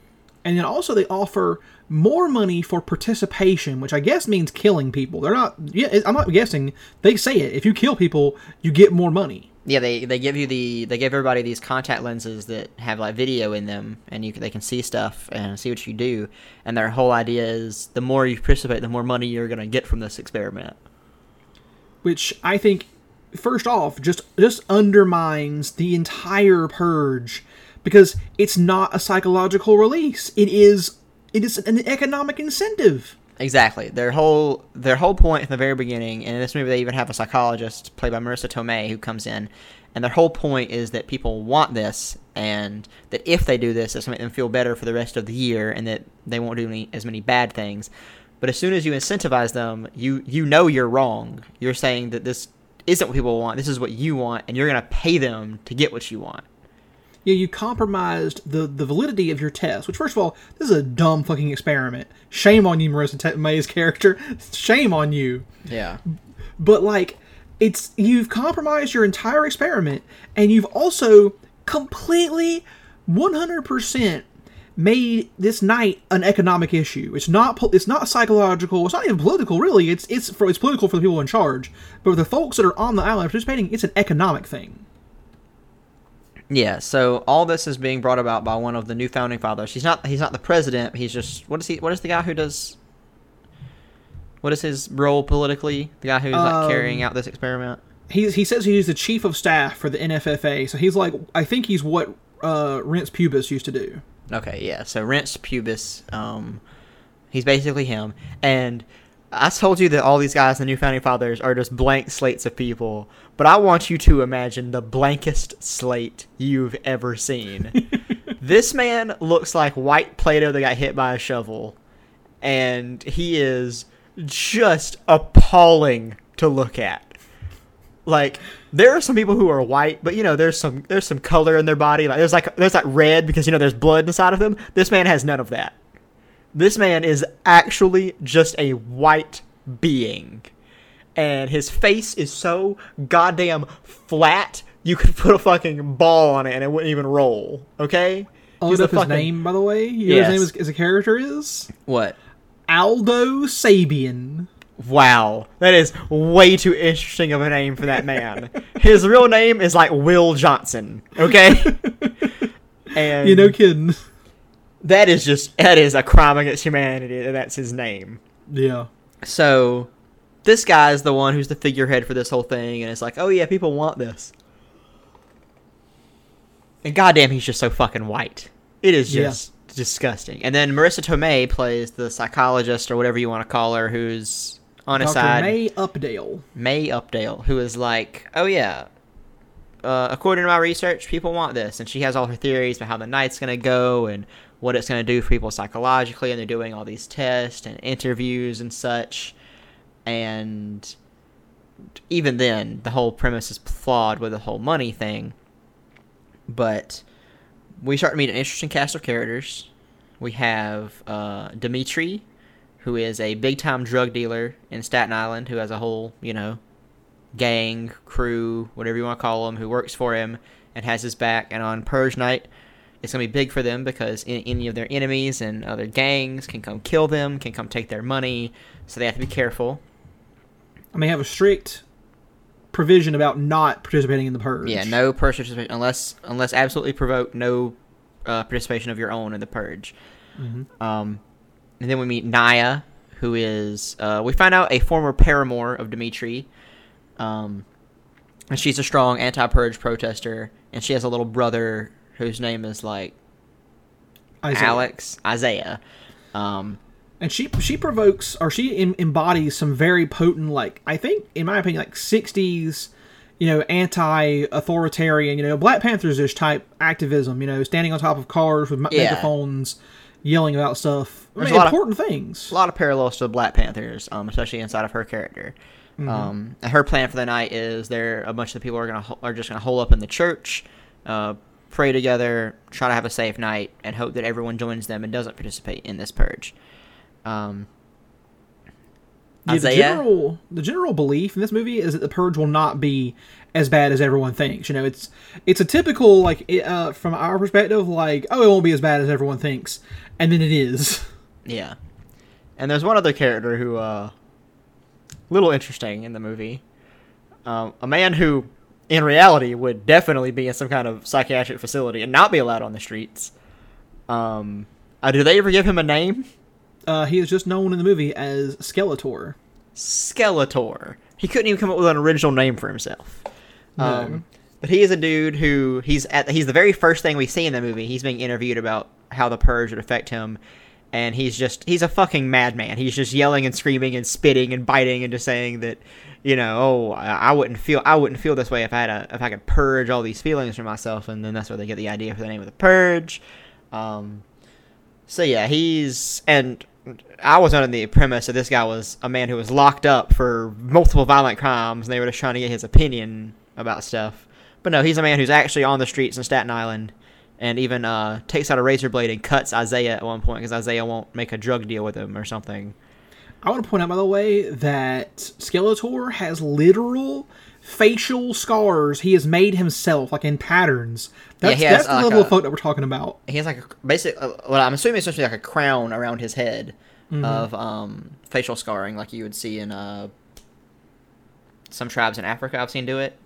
and then also they offer more money for participation, which I guess means killing people. They're not. Yeah, I'm not guessing. They say it. If you kill people, you get more money. Yeah, they they give you the they give everybody these contact lenses that have like video in them, and you they can see stuff and see what you do. And their whole idea is the more you participate, the more money you're gonna get from this experiment. Which I think, first off, just just undermines the entire purge because it's not a psychological release. It is it is an economic incentive. Exactly. Their whole their whole point from the very beginning, and in this movie they even have a psychologist played by Marisa Tomei who comes in, and their whole point is that people want this, and that if they do this, it's going to make them feel better for the rest of the year, and that they won't do any, as many bad things. But as soon as you incentivize them, you you know you're wrong. You're saying that this isn't what people want. This is what you want, and you're going to pay them to get what you want yeah, you compromised the, the validity of your test. Which, first of all, this is a dumb fucking experiment. Shame on you, Marisa T- May's character. Shame on you. Yeah. But like, it's you've compromised your entire experiment, and you've also completely, one hundred percent made this night an economic issue. It's not it's not psychological. It's not even political, really. It's it's for it's political for the people in charge. But for the folks that are on the island participating, it's an economic thing. Yeah, so all this is being brought about by one of the new founding fathers. He's not he's not the president. He's just what is he? What is the guy who does? What is his role politically? The guy who's like Um, carrying out this experiment. He's he says he's the chief of staff for the NFFA. So he's like I think he's what uh, Reince Priebus used to do. Okay, yeah. So Reince Priebus, um, he's basically him. And I told you that all these guys, the new founding fathers, are just blank slates of people. But I want you to imagine the blankest slate you've ever seen. this man looks like white Play-Doh that got hit by a shovel, and he is just appalling to look at. Like there are some people who are white, but you know there's some there's some color in their body. Like there's like there's like red because you know there's blood inside of them. This man has none of that. This man is actually just a white being. And his face is so goddamn flat, you could put a fucking ball on it and it wouldn't even roll. Okay? Oh, He's look a up his fucking- name, by the way. You know Yes. his name is, as a character is What? Arlo Sabian. Wow. That is way too interesting of a name for that man. his real name is like Will Johnson. Okay? and You no kidding. That is just that is a crime against humanity that that's his name. Yeah. So this guy is the one who's the figurehead for this whole thing, and it's like, oh yeah, people want this. And goddamn, he's just so fucking white. It is Yeah. just disgusting. And then Marisa Tomei plays the psychologist or whatever you want to call her, who's on his side. May Updale. May Updale, who is like, oh yeah, uh, according to my research, people want this, and she has all her theories about how the night's gonna go and what it's gonna do for people psychologically, and they're doing all these tests and interviews and such, and even then, the whole premise is flawed with the whole money thing. But we start to meet an interesting cast of characters. We have uh, Dimitri, who is a big time drug dealer in Staten Island, who has a whole, you know, gang, crew, whatever you want to call them, who works for him and has his back. And on Purge Night, it's going to be big for them because any, of their enemies and other gangs can come kill them, can come take their money, so they have to be careful. I mean, have a strict provision about not participating in the purge. Yeah, no purge participation unless unless absolutely provoked, no uh, participation of your own in the purge. Um, and then we meet Naya, who is uh, we find out a former paramour of Dimitri. Um, and she's a strong anti-purge protester, and she has a little brother whose name is like Isaiah. Alex Isaiah. Um, and she she provokes or she em- embodies some very potent like i think in my opinion like 60s you know anti-authoritarian you know black panthers-ish type activism you know standing on top of cars with Yeah. megaphones yelling about stuff I mean, lot of- important things a lot of parallels to the Black Panthers, um, especially inside of her character. Um, and her plan for the night is there a bunch of the people are gonna are just gonna hole up in the church, uh, pray together, try to have a safe night, and hope that everyone joins them and doesn't participate in this purge. Um, Yeah, the general the general belief in this movie is that the purge will not be as bad as everyone thinks. You know, it's it's a typical like uh, from our perspective, like oh, it won't be as bad as everyone thinks, and then it is. Yeah. And there's one other character who, uh, little interesting in the movie. Um, a man who, in reality, would definitely be in some kind of psychiatric facility and not be allowed on the streets. Um, uh, do they ever give him a name? Uh, he is just known in the movie as Skeletor. Skeletor. He couldn't even come up with an original name for himself. No. Um, but he is a dude who he's at. He's the very first thing we see in the movie. He's being interviewed about how the purge would affect him, and he's just he's a fucking madman. He's just yelling and screaming and spitting and biting and just saying that, you know, oh, I wouldn't feel I wouldn't feel this way if I had a if I could purge all these feelings from myself. And then that's where they get the idea for the name of the purge. Um, so yeah, he's and I was under the premise that this guy was a man who was locked up for multiple violent crimes, and they were just trying to get his opinion about stuff. But no, he's a man who's actually on the streets in Staten Island, and even uh, takes out a razor blade and cuts Isaiah at one point because Isaiah won't make a drug deal with him or something. I want to point out, by the way, that Skeletor has literal facial scars he has made himself, like in patterns. That's, has, that's the like, level a- of folk that we're talking about. He has like a basic, uh, well, I'm assuming it's supposed to be like a crown around his head of um, facial scarring, like you would see in uh, some tribes in Africa. I've seen do it.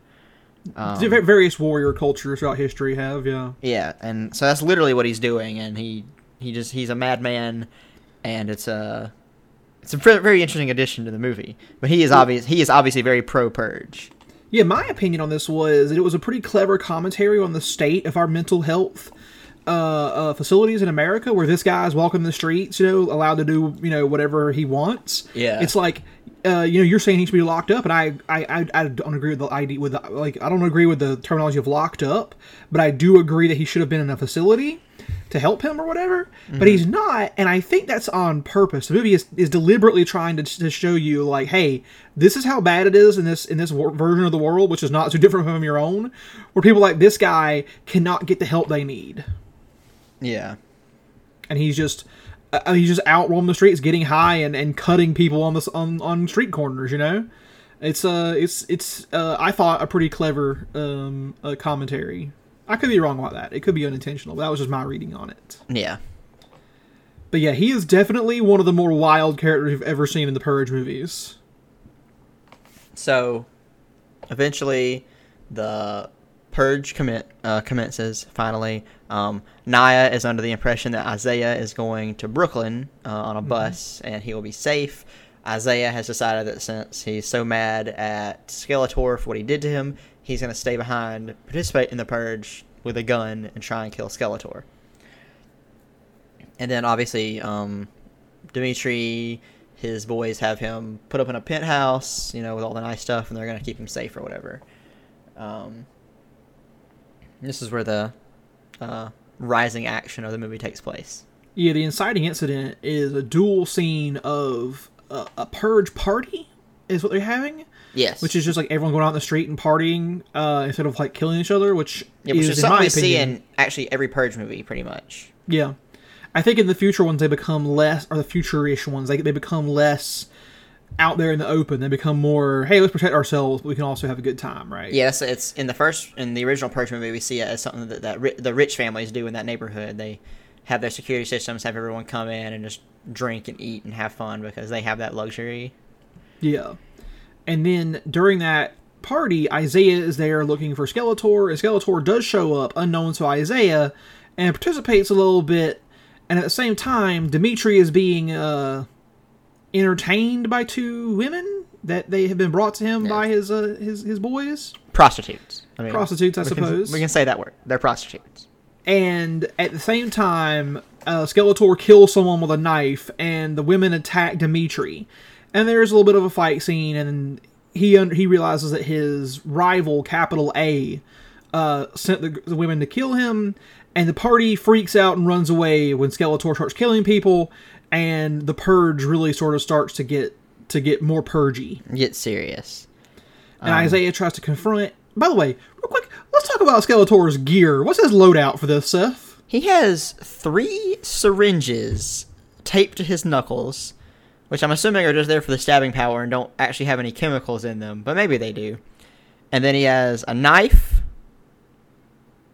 Um, various warrior cultures throughout history have, yeah. Yeah, and so that's literally what he's doing, and he he just he's a madman, and it's a it's a very, very interesting addition to the movie. But he is obvious he is obviously very pro purge. Yeah, my opinion on this was that it was a pretty clever commentary on the state of our mental health uh, uh, facilities in America, where this guy's walking the streets, you know, allowed to do, you know, whatever he wants. Yeah. it's like, uh, you know, you're saying he should be locked up, and I, I, I, I don't agree with the idea with the, like, I don't agree with the terminology of locked up, but I do agree that he should have been in a facility to help him or whatever. But he's not, and I think that's on purpose. The movie is, is deliberately trying to, to show you like, hey, this is how bad it is in this in this wor- version of the world, which is not too different from your own, where people like this guy cannot get the help they need, Yeah. and he's just. Uh, he's just out roaming the streets, getting high and, and cutting people on this on, on street corners. You know, it's uh it's it's uh, I thought a pretty clever um uh, commentary. I could be wrong about that. It could be unintentional. But that was just my reading on it. Yeah. But yeah, he is definitely one of the more wild characters you've ever seen in the Purge movies. So eventually the purge commit uh, commences finally. Um, Naya is under the impression that Isaiah is going to Brooklyn uh, on a bus and he will be safe. Isaiah has decided that since he's so mad at Skeletor for what he did to him, he's going to stay behind, participate in the purge with a gun, and try and kill Skeletor. And then obviously, um, Dimitri, his boys have him put up in a penthouse, you know, with all the nice stuff, and they're gonna keep him safe or whatever. Um, this is where the uh, rising action of the movie takes place. Yeah, the inciting incident is a dual scene of a, a Purge party, is what they're having, Yes, which is just like everyone going out in the street and partying uh, instead of like killing each other, which yeah, which is, is in something my we see opinion, in actually every Purge movie, pretty much. Yeah, I think in the future ones they become less, or the future-ish ones, they they become less out there in the open. They become more, hey, let's protect ourselves, but we can also have a good time, right? Yes, it's in the first in the original Purge movie. We see it as something that, that ri- the rich families do in that neighborhood. They have their security systems, have everyone come in and just drink and eat and have fun because they have that luxury. Yeah. And then during that party, Isaiah is there looking for Skeletor, and Skeletor does show up unknown to Isaiah and participates a little bit. And at the same time, Dimitri is being uh, entertained by two women that they have been brought to him by his uh, his his boys, Prostitutes. I mean, prostitutes, I we can- suppose. we can say that word. They're prostitutes. and at the same time, uh, Skeletor kills someone with a knife, and the women attack Dimitri. And there's a little bit of a fight scene, and he un- he realizes that his rival, Capital A, uh, sent the, the women to kill him, and the party freaks out and runs away when Skeletor starts killing people, and the purge really sort of starts to get to get more purgy. Get serious. And um, Isaiah tries to confront. By the way, real quick, let's talk about Skeletor's gear. What's his loadout for this, Seth? He has three syringes taped to his knuckles, which I'm assuming are just there for the stabbing power and don't actually have any chemicals in them, but maybe they do. And then he has a knife.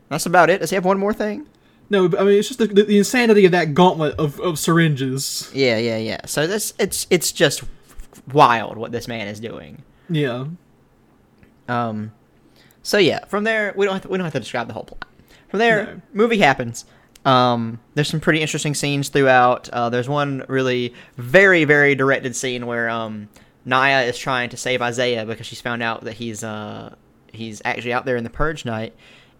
That's about it. Does he have one more thing? No, I mean it's just the, the, insanity of that gauntlet of, of syringes. Yeah, yeah, yeah. So this it's it's just wild what this man is doing. Yeah. Um, so yeah, from there we don't have to, we don't have to describe the whole plot. From there, No. movie happens. Um, there's some pretty interesting scenes throughout. Uh, there's one really very very directed scene where um Naya is trying to save Isaiah because she's found out that he's uh he's actually out there in the purge night,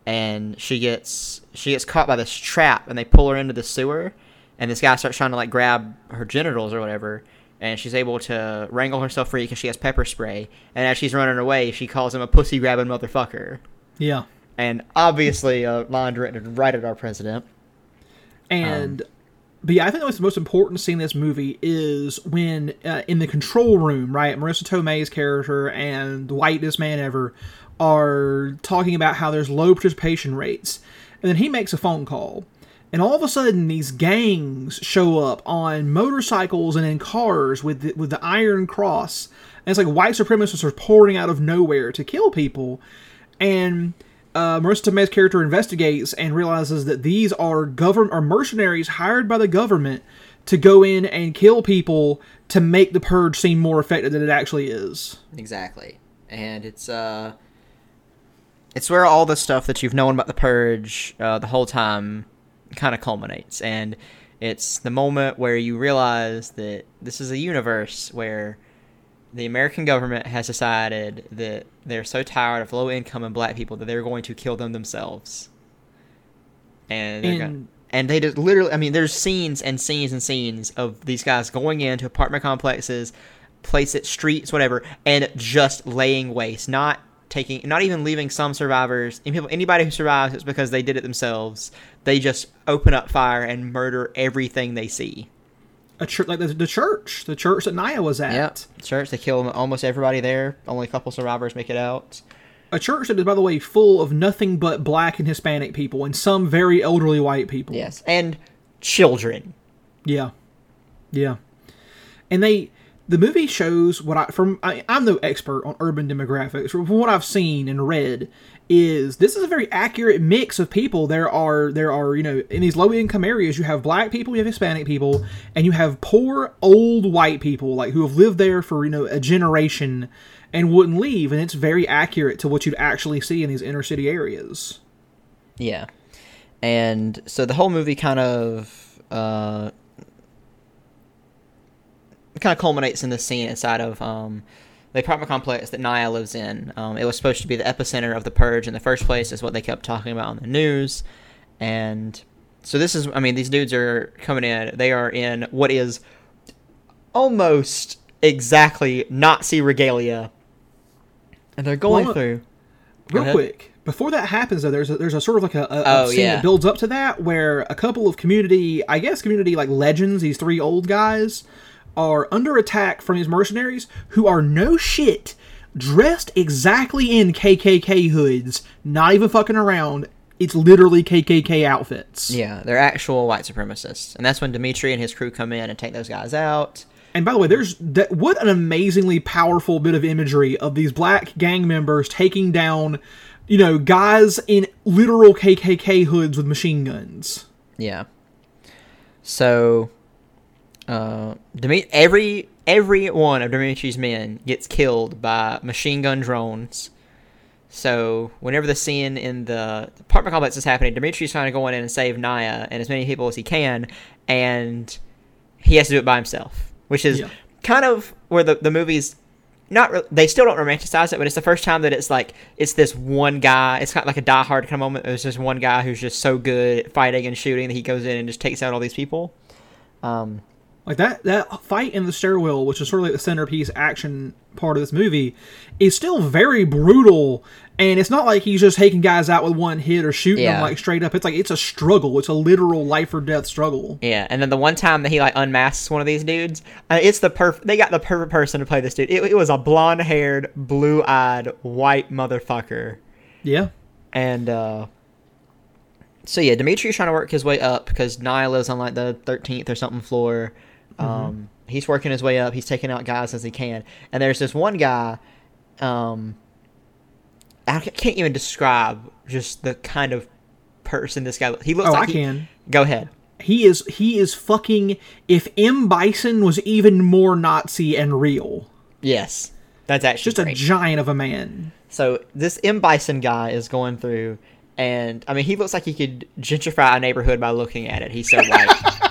and she gets she gets caught by this trap and they pull her into the sewer, and this guy starts trying to like grab her genitals or whatever. And she's able to wrangle herself free because she has pepper spray. And as she's running away, she calls him a pussy grabbing motherfucker Yeah. and obviously a line directed right at our president. And but yeah, I think the most, most important scene in this movie is when uh, in the control room, right? Marisa Tomei's character and the whitest man ever are talking about how there's low participation rates, and then he makes a phone call, and all of a sudden these gangs show up on motorcycles and in cars with the, with the Iron Cross, and it's like white supremacists are pouring out of nowhere to kill people, and uh, Marisa Tomei's character investigates and realizes that these are government are mercenaries hired by the government to go in and kill people to make the purge seem more effective than it actually is. Exactly. And it's uh it's where all the stuff that you've known about the purge uh, the whole time kind of culminates and it's the moment where you realize that this is a universe where the American government has decided that they're so tired of low income and black people that they're going to kill them themselves. And they're gonna, And and they just literally, I mean, there's scenes and scenes and scenes of these guys going into apartment complexes, places, streets, whatever, and just laying waste, not taking, not even leaving some survivors. And people, anybody who survives, it's because they did it themselves. They just open up fire and murder everything they see. a church like the, the church, the church that Naya was at. Yep. Church, they kill almost everybody there. Only a couple survivors make it out. A church that is, by the way, full of nothing but black and Hispanic people and some very elderly white people. Yes. And children. Yeah, yeah, and they the movie shows what I from I, I'm no expert on urban demographics. From what I've seen and read, is this is a very accurate mix of people. There are there are you know in these low income areas you have black people, you have Hispanic people, and you have poor old white people like who have lived there for you know a generation and wouldn't leave. And it's very accurate to what you'd actually see in these inner city areas. Yeah. And so the whole movie kind of uh kind of culminates in the scene inside of um the apartment complex that Naya lives in. Um, it was supposed to be the epicenter of the purge in the first place, is what they kept talking about on the news. And so this is, I mean, these dudes are coming in. They are in what is almost exactly Nazi regalia, and they're going Well, through. Real ahead. quick, before that happens, though, there's a, there's a sort of like a, a, a Oh, scene yeah. that builds up to that where a couple of community, I guess, community like legends, these three old guys, are under attack from these mercenaries who are no shit, dressed exactly in KKK hoods, not even fucking around. It's literally KKK outfits. Yeah, they're actual white supremacists, and that's when Dimitri and his crew come in and take those guys out. And by the way, there's that. What an amazingly powerful bit of imagery of these black gang members taking down, you know, guys in literal KKK hoods with machine guns. Yeah. So, uh, Dimi- every every one of Dimitri's men gets killed by machine gun drones. So whenever the scene in the apartment complex is happening, Dimitri's trying to go in and save Naya and as many people as he can, and he has to do it by himself, which is Yeah. kind of where the the movie's not. Re- they still don't romanticize it, but it's the first time that it's like it's this one guy. It's kind of like a Die Hard kind of moment. There's just one guy who's just so good at fighting and shooting that he goes in and just takes out all these people. Um, Like that that fight in the stairwell, which is sort of like the centerpiece action part of this movie, is still very brutal. And it's not like he's just taking guys out with one hit or shooting them like straight up. It's like it's a struggle. It's a literal life or death struggle. Yeah, and then the one time that he like unmasks one of these dudes, uh, it's the perf. They got the perfect person to play this dude. It, it was a blonde-haired, blue-eyed, white motherfucker, Yeah. and uh, so yeah, Dimitri's trying to work his way up because Naya lives on like the thirteenth or something floor. Um, he's working his way up. He's taking out guys as he can. And there's this one guy. Um, I can't even describe just the kind of person this guy. He looks Oh, like I he- can. Go ahead. He is he is fucking. If M Bison was even more Nazi and real, Yes, that's actually just a giant of a man. So this M Bison guy is going through, and I mean, he looks like he could gentrify a neighborhood by looking at it. He's so white.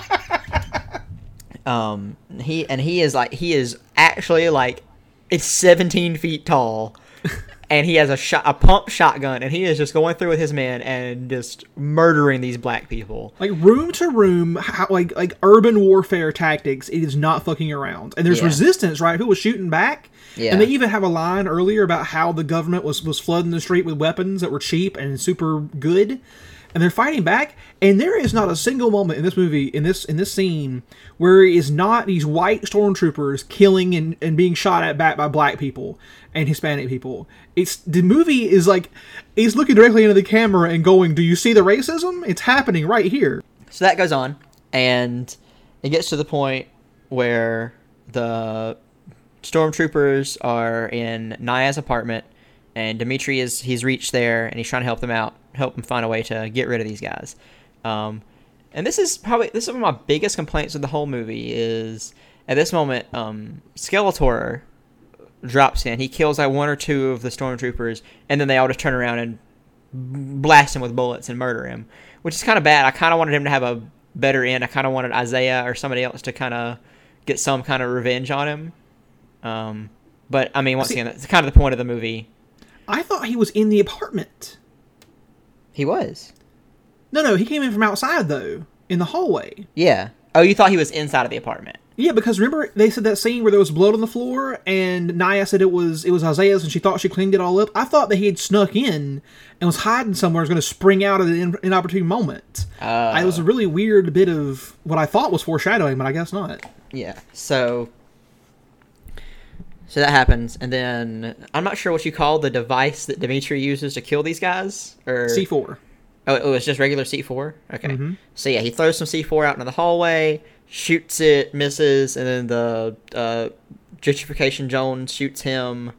um, he and he is like he is actually like it's 17 feet tall, and he has a shot a pump shotgun, and he is just going through with his men and just murdering these black people. Like room to room, how, like like urban warfare tactics. It is not fucking around, and there's Yeah. resistance. Right? People shooting back. Yeah. And they even have a line earlier about how the government was was flooding the street with weapons that were cheap and super good, and they're fighting back. And there is not a single moment in this movie, in this in this scene, where it is not these white stormtroopers killing and, and being shot at back by black people and Hispanic people. It's the movie is like is looking directly into the camera and going, "Do you see the racism? It's happening right here." So that goes on, and it gets to the point where the stormtroopers are in Naya's apartment, and Dimitri is he's reached there, and he's trying to help them out, help them find a way to get rid of these guys. Um, and this is probably this is one of my biggest complaints with the whole movie is at this moment, um, Skeletor drops in. He kills like one or two of the stormtroopers, and then they all just turn around and blast him with bullets and murder him, which is kind of bad. I kind of wanted him to have a better end. I kind of wanted Isaiah or somebody else to kind of get some kind of revenge on him. Um, but I mean, once See- again, that's kind of the point of the movie. I thought he was in the apartment. He was. No, no, he came in from outside though, in the hallway. Yeah. Oh, you thought he was inside of the apartment? Yeah, because remember they said that scene where there was blood on the floor, and Naya said it was it was Isaiah's, and she thought she cleaned it all up. I thought that he had snuck in and was hiding somewhere, and was going to spring out at an in- inopportune moment. Uh, it was a really weird bit of what I thought was foreshadowing, but I guess not. Yeah. So. So that happens, and then I'm not sure what you call the device that Dimitri uses to kill these guys, or C four. Oh, it was just regular C4? Okay. Mhm. So yeah, he throws some C4 out into the hallway, shoots it, misses, and then the uh, gentrification Jones shoots him,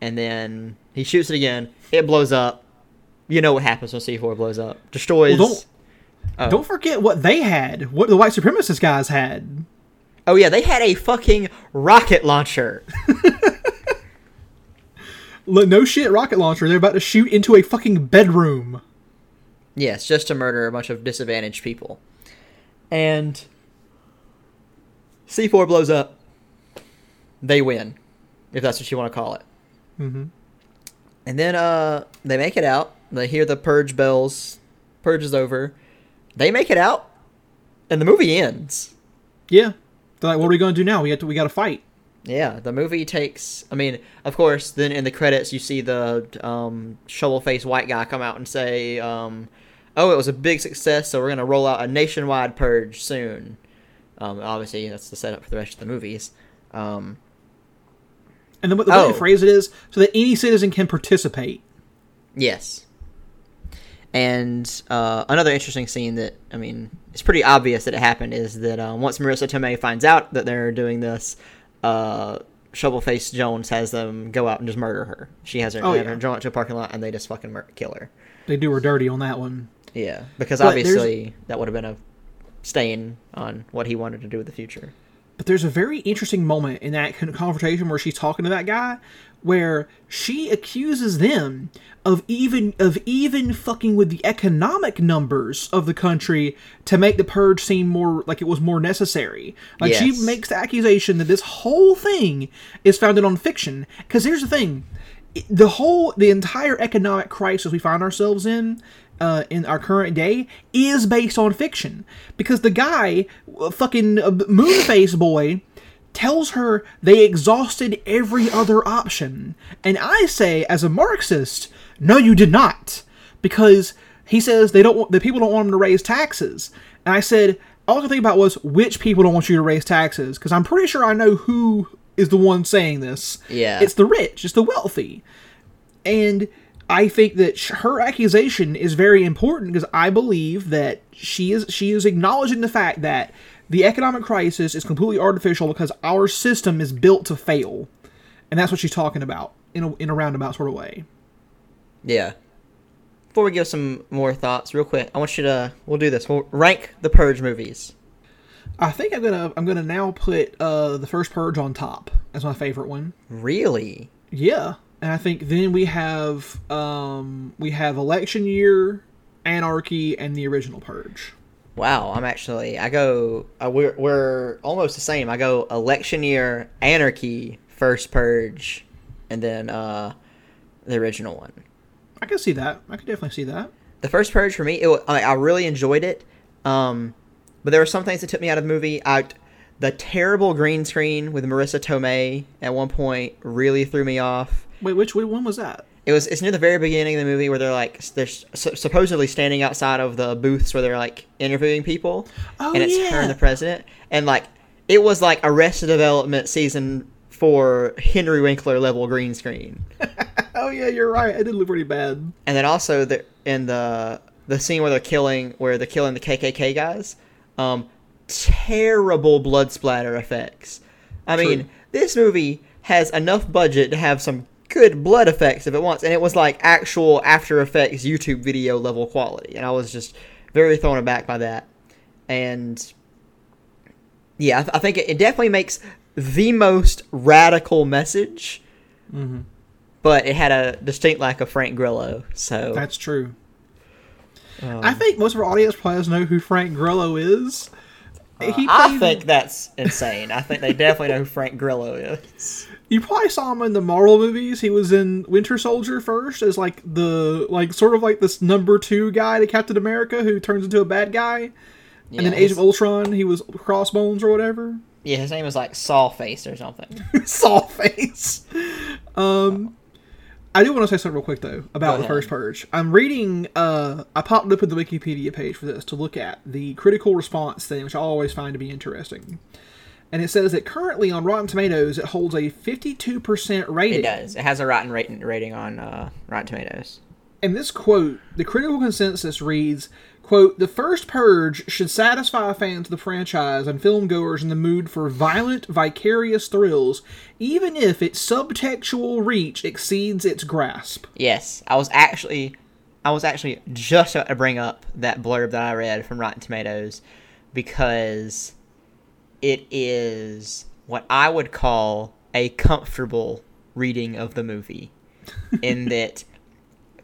and then he shoots it again. It blows up. You know what happens when C4 blows up. Destroys. Well, don't- oh. Don't forget what they had, what the white supremacist guys had. Oh yeah, they had a fucking rocket launcher. No shit, rocket launcher. They're about to shoot into a fucking bedroom. yes, just to murder a bunch of disadvantaged people. And C4 blows up. They win, if that's what you want to call it. hmm And then uh they make it out. They hear the purge bells. Purge is over. They make it out, and the movie ends. Yeah. They're like, what are we going to do now? We got to we got to fight. Yeah, the movie takes. I mean, of course, then in the credits you see the um, shovel-faced white guy come out and say, um, "Oh, it was a big success, so we're gonna roll out a nationwide purge soon." Um, obviously, that's the setup for the rest of the movies. Um, And then what the way Oh. they phrase it is so that any citizen can participate. Yes. And uh, another interesting scene that I mean, it's pretty obvious that it happened is that uh, once Marisa Tomei finds out that they're doing this, uh, Shovelface Jones has them go out and just murder her. She has her, Oh, yeah. her drawn to a parking lot and they just fucking mur- kill her. They do her dirty on that one. Yeah, because But obviously that would have been a stain on what he wanted to do with the future. But there's a very interesting moment in that con- confrontation where she's talking to that guy, where she accuses them of even of even fucking with the economic numbers of the country to make the purge seem more like it was more necessary. Like she makes the accusation that this whole thing is founded on fiction. Because here's the thing, the whole the entire economic crisis we find ourselves in uh, in our current day is based on fiction because the guy uh, fucking uh, moonface boy tells her they exhausted every other option. And i say as a marxist no you did not. Because he says they don't want the people don't want him to raise taxes. And i said all i could think about was which people don't want you to raise taxes because i'm pretty sure i know who is the one saying this. Yeah. it's the rich it's the wealthy. And I think that her accusation is very important because I believe that she is she is acknowledging the fact that the economic crisis is completely artificial because our system is built to fail, and that's what she's talking about in a in a roundabout sort of way. Yeah. Before we give some more thoughts, real quick, I want you to. We'll do this. We'll rank the Purge movies. I think I'm gonna I'm gonna now put uh, the first Purge on top as my favorite one. Really? Yeah, and I think then we have um, we have election year, anarchy, and the original Purge. Wow, I'm actually I go uh, we're we're almost the same. I go election year, anarchy, first purge, and then uh the original one. I can see that. I can definitely see that. The first purge for me, it, I, I really enjoyed it. Um, but there were some things that took me out of the movie. I the terrible green screen with Marisa Tomei at one point really threw me off. Wait, which which one was that? It was it's near the very beginning of the movie where they're like they're s- supposedly standing outside of the booths where they're like interviewing people, Oh, and it's her and the president, and like it was like Arrested Development season four Henry Winkler level green screen, Oh yeah, you're right. It did look pretty bad. and then also the in the the scene where they're killing where they're killing the KKK guys, um, terrible blood splatter effects. I True. mean, this movie has enough budget to have some good blood effects if it wants, and it was like actual After Effects YouTube video level quality, and I was just very thrown aback by that. And yeah, I, th- I think it, it definitely makes the most radical message, Mhm. but it had a distinct lack of Frank Grillo. So That's true. um, I think most of our audience players know who Frank Grillo is. He I think that's insane. I think they definitely know who Frank Grillo is. You probably saw him in the Marvel movies. He was in Winter Soldier first as like the like sort of like this number two guy to Captain America who turns into a bad guy. and then Age of Ultron, he was Crossbones or whatever. Yeah, his name was like Sawface or something. Saw face. Um, I do want to say something real quick though about the first purge. I'm reading. Uh, I popped up in the Wikipedia page for this to look at the critical response thing, which I always find to be interesting. And it says that currently on Rotten Tomatoes, it holds a 52% rating. It does. It has a rotten rating rating on uh, Rotten Tomatoes. In this quote, the critical consensus reads, quote, The first purge should satisfy fans of the franchise and filmgoers in the mood for violent, vicarious thrills, even if its subtextual reach exceeds its grasp. Yes, I was actually, I was actually just about to bring up that blurb that I read from Rotten Tomatoes because it is what I would call a comfortable reading of the movie, in that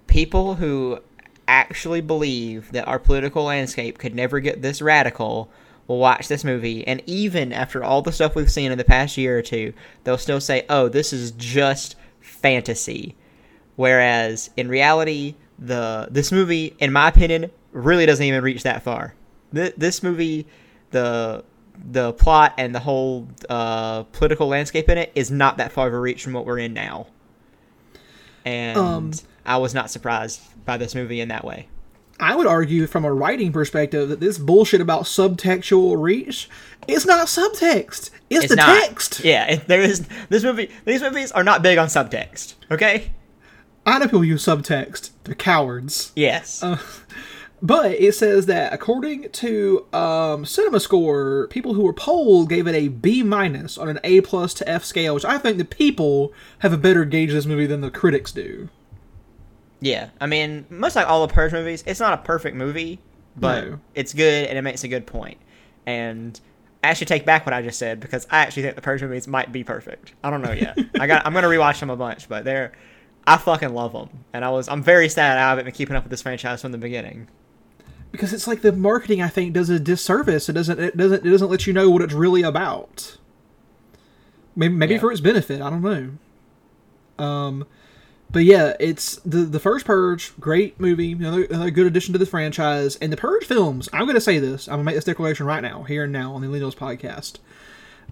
people who actually believe that our political landscape could never get this radical will watch this movie. And even after all the stuff we've seen in the past year or two they'll still say oh this is just fantasy. Whereas in reality the this movie in my opinion really doesn't even reach that far. Th- this movie the the plot and the whole uh, political landscape in it is not that far of a reach from what we're in now and Um, I was not surprised by this movie in that way. I would argue from a writing perspective that this bullshit about subtextual reach is not subtext. It's, It's the not. text. Yeah, there is this movie. These movies are not big on subtext. Okay. I know people use subtext. They're cowards. Yes. Uh, But it says that according to um, Cinema Score, people who were polled gave it a B minus on an A plus to F scale, which I think the people have a better gauge of this movie than the critics do. yeah. I mean, much like all the Purge movies, it's not a perfect movie, but No. it's good and it makes a good point. And I actually take back what I just said because I actually think the Purge movies might be perfect. I don't know yet. I got. I'm gonna rewatch them a bunch, but they're. I fucking love them, and I was. I'm very sad I haven't been keeping up with this franchise from the beginning. Because it's like the marketing, I think, does a disservice. It doesn't. It doesn't. It doesn't let you know what it's really about. Maybe, maybe Yeah. for its benefit. I don't know. Um, but yeah, it's the the first Purge, great movie, another, another good addition to the franchise. And the Purge films, I'm going to say this. I'm going to make this declaration right now, here and now on the Lenos podcast.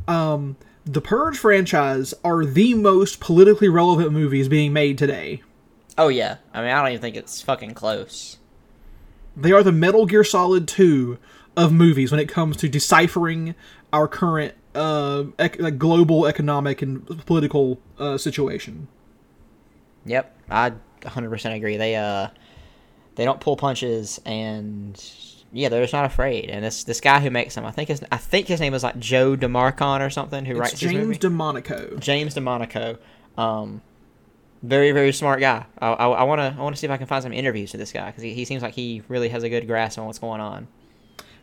Um, the Purge franchise are the most politically relevant movies being made today. Oh yeah. I mean, I don't even think it's fucking close. They are the Metal Gear Solid 2 of movies when it comes to deciphering our current uh, ec- like global economic and political uh, situation. Yep, I 100% agree. They uh they don't pull punches and yeah, they're just not afraid. And this this guy who makes them, I think his I think his name is like Joe DeMarcon or something, who It's writes James. DeMonaco. James DeMonaco. Um, very very smart guy. I, I, I wanna I wanna see if I can find some interviews with this guy because he, he seems like he really has a good grasp on what's going on.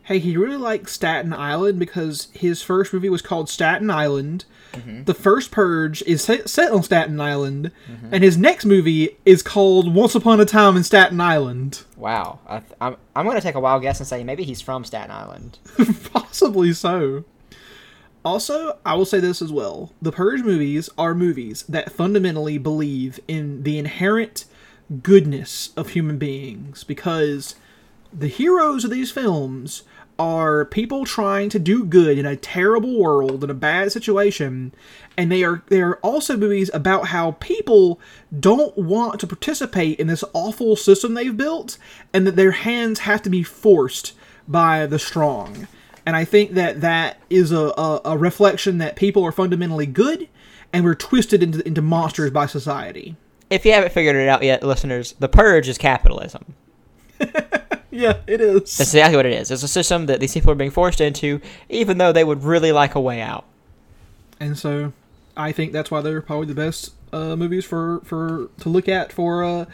Hey, he really likes Staten Island because his first movie was called Staten Island. Mm-hmm. The first Purge is set, on Staten Island, and his next movie is called Once Upon a Time in Staten Island. Wow, I th- I'm I'm gonna take a wild guess and say maybe he's from Staten Island. Possibly so. Also, I will say this as well. The Purge movies are movies that fundamentally believe in the inherent goodness of human beings because the heroes of these films are people trying to do good in a terrible world in a bad situation and they are they are also movies about how people don't want to participate in this awful system they've built and that their hands have to be forced by the strong and i think that that is a, a, a reflection that people are fundamentally good and we're twisted into, into monsters by society If you haven't figured it out yet, listeners, the purge is capitalism. yeah it is That's exactly what it is. It's a system that these people are being forced into, even though they would really like a way out. and so I think that's why they're probably the best uh, movies for, for to look at for uh,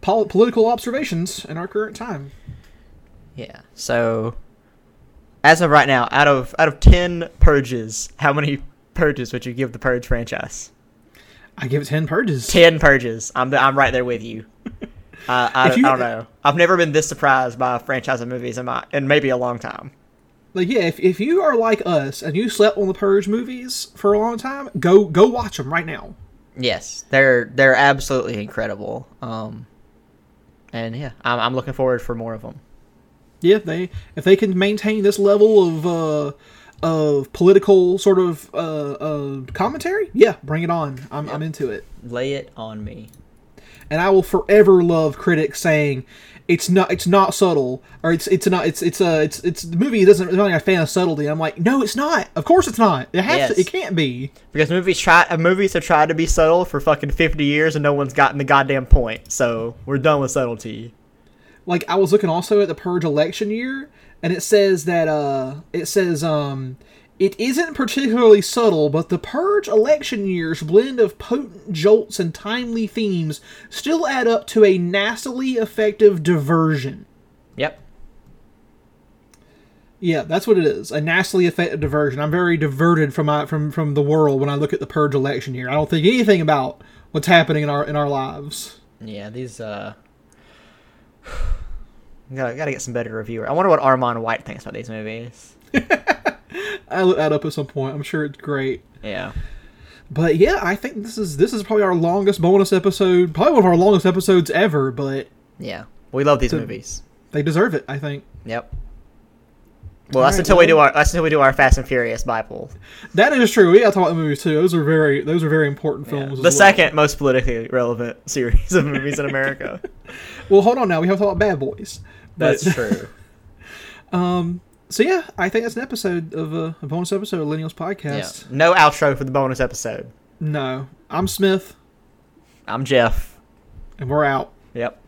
pol- political observations in our current time. Yeah. So, as of right now, out of out of ten purges, how many purges would you give the Purge franchise? I give it ten purges. Ten purges. I'm I'm right there with you. Uh, I, you- I don't know. I've never been this surprised by a franchise of movies in my in maybe a long time. Like yeah, if, if you are like us and you slept on the Purge movies for a long time, go go watch them right now. Yes, they're they're absolutely incredible. Um, and yeah, I'm I'm looking forward for more of them. Yeah, if they if they can maintain this level of uh, of political sort of uh, uh, commentary, yeah, bring it on. I'm, I'm into it. Lay it on me. and I will forever love critics saying it's not it's not subtle or it's it's not it's it's uh it's it's the movie doesn't it's not a fan of subtlety. I'm like, no, it's not. Of course, it's not. It has Yes. to. It can't be. Because movies try uh, movies have tried to be subtle for fucking fifty years and no one's gotten the goddamn point. So we're done with subtlety. Like I was looking also at the Purge election year, and it says that uh it says um. It isn't particularly subtle, but the Purge election year's blend of potent jolts and timely themes still add up to a nastily effective diversion. Yep. Yeah, that's what it is. A nastily effective diversion. I'm very diverted from my from from the world when I look at the purge election year. I don't think anything about what's happening in our in our lives. Yeah, these uh. Gotta, gotta get some better reviewer. I wonder what Armond White thinks about these movies. I'll look that up at some point. I'm sure it's great. Yeah. But yeah, I think this is this is probably our longest bonus episode, probably one of our longest episodes ever. But Yeah. We love these So- movies. they deserve it. I think Yep. Well, that's Alright, until we do our that's until we do our Fast and Furious Bible. that is true. We got to talk about the movies too. Those are very those are very important Yeah. films. as The well. second most politically relevant series of movies in America. Well, hold on now. We have to talk about Bad Boys. But- That's true. um. So yeah, I think that's an episode of uh, a bonus episode of Lineals Yeah. Podcast. No outro for the bonus episode. No, I'm Smith, I'm Jeff. and we're out. Yep.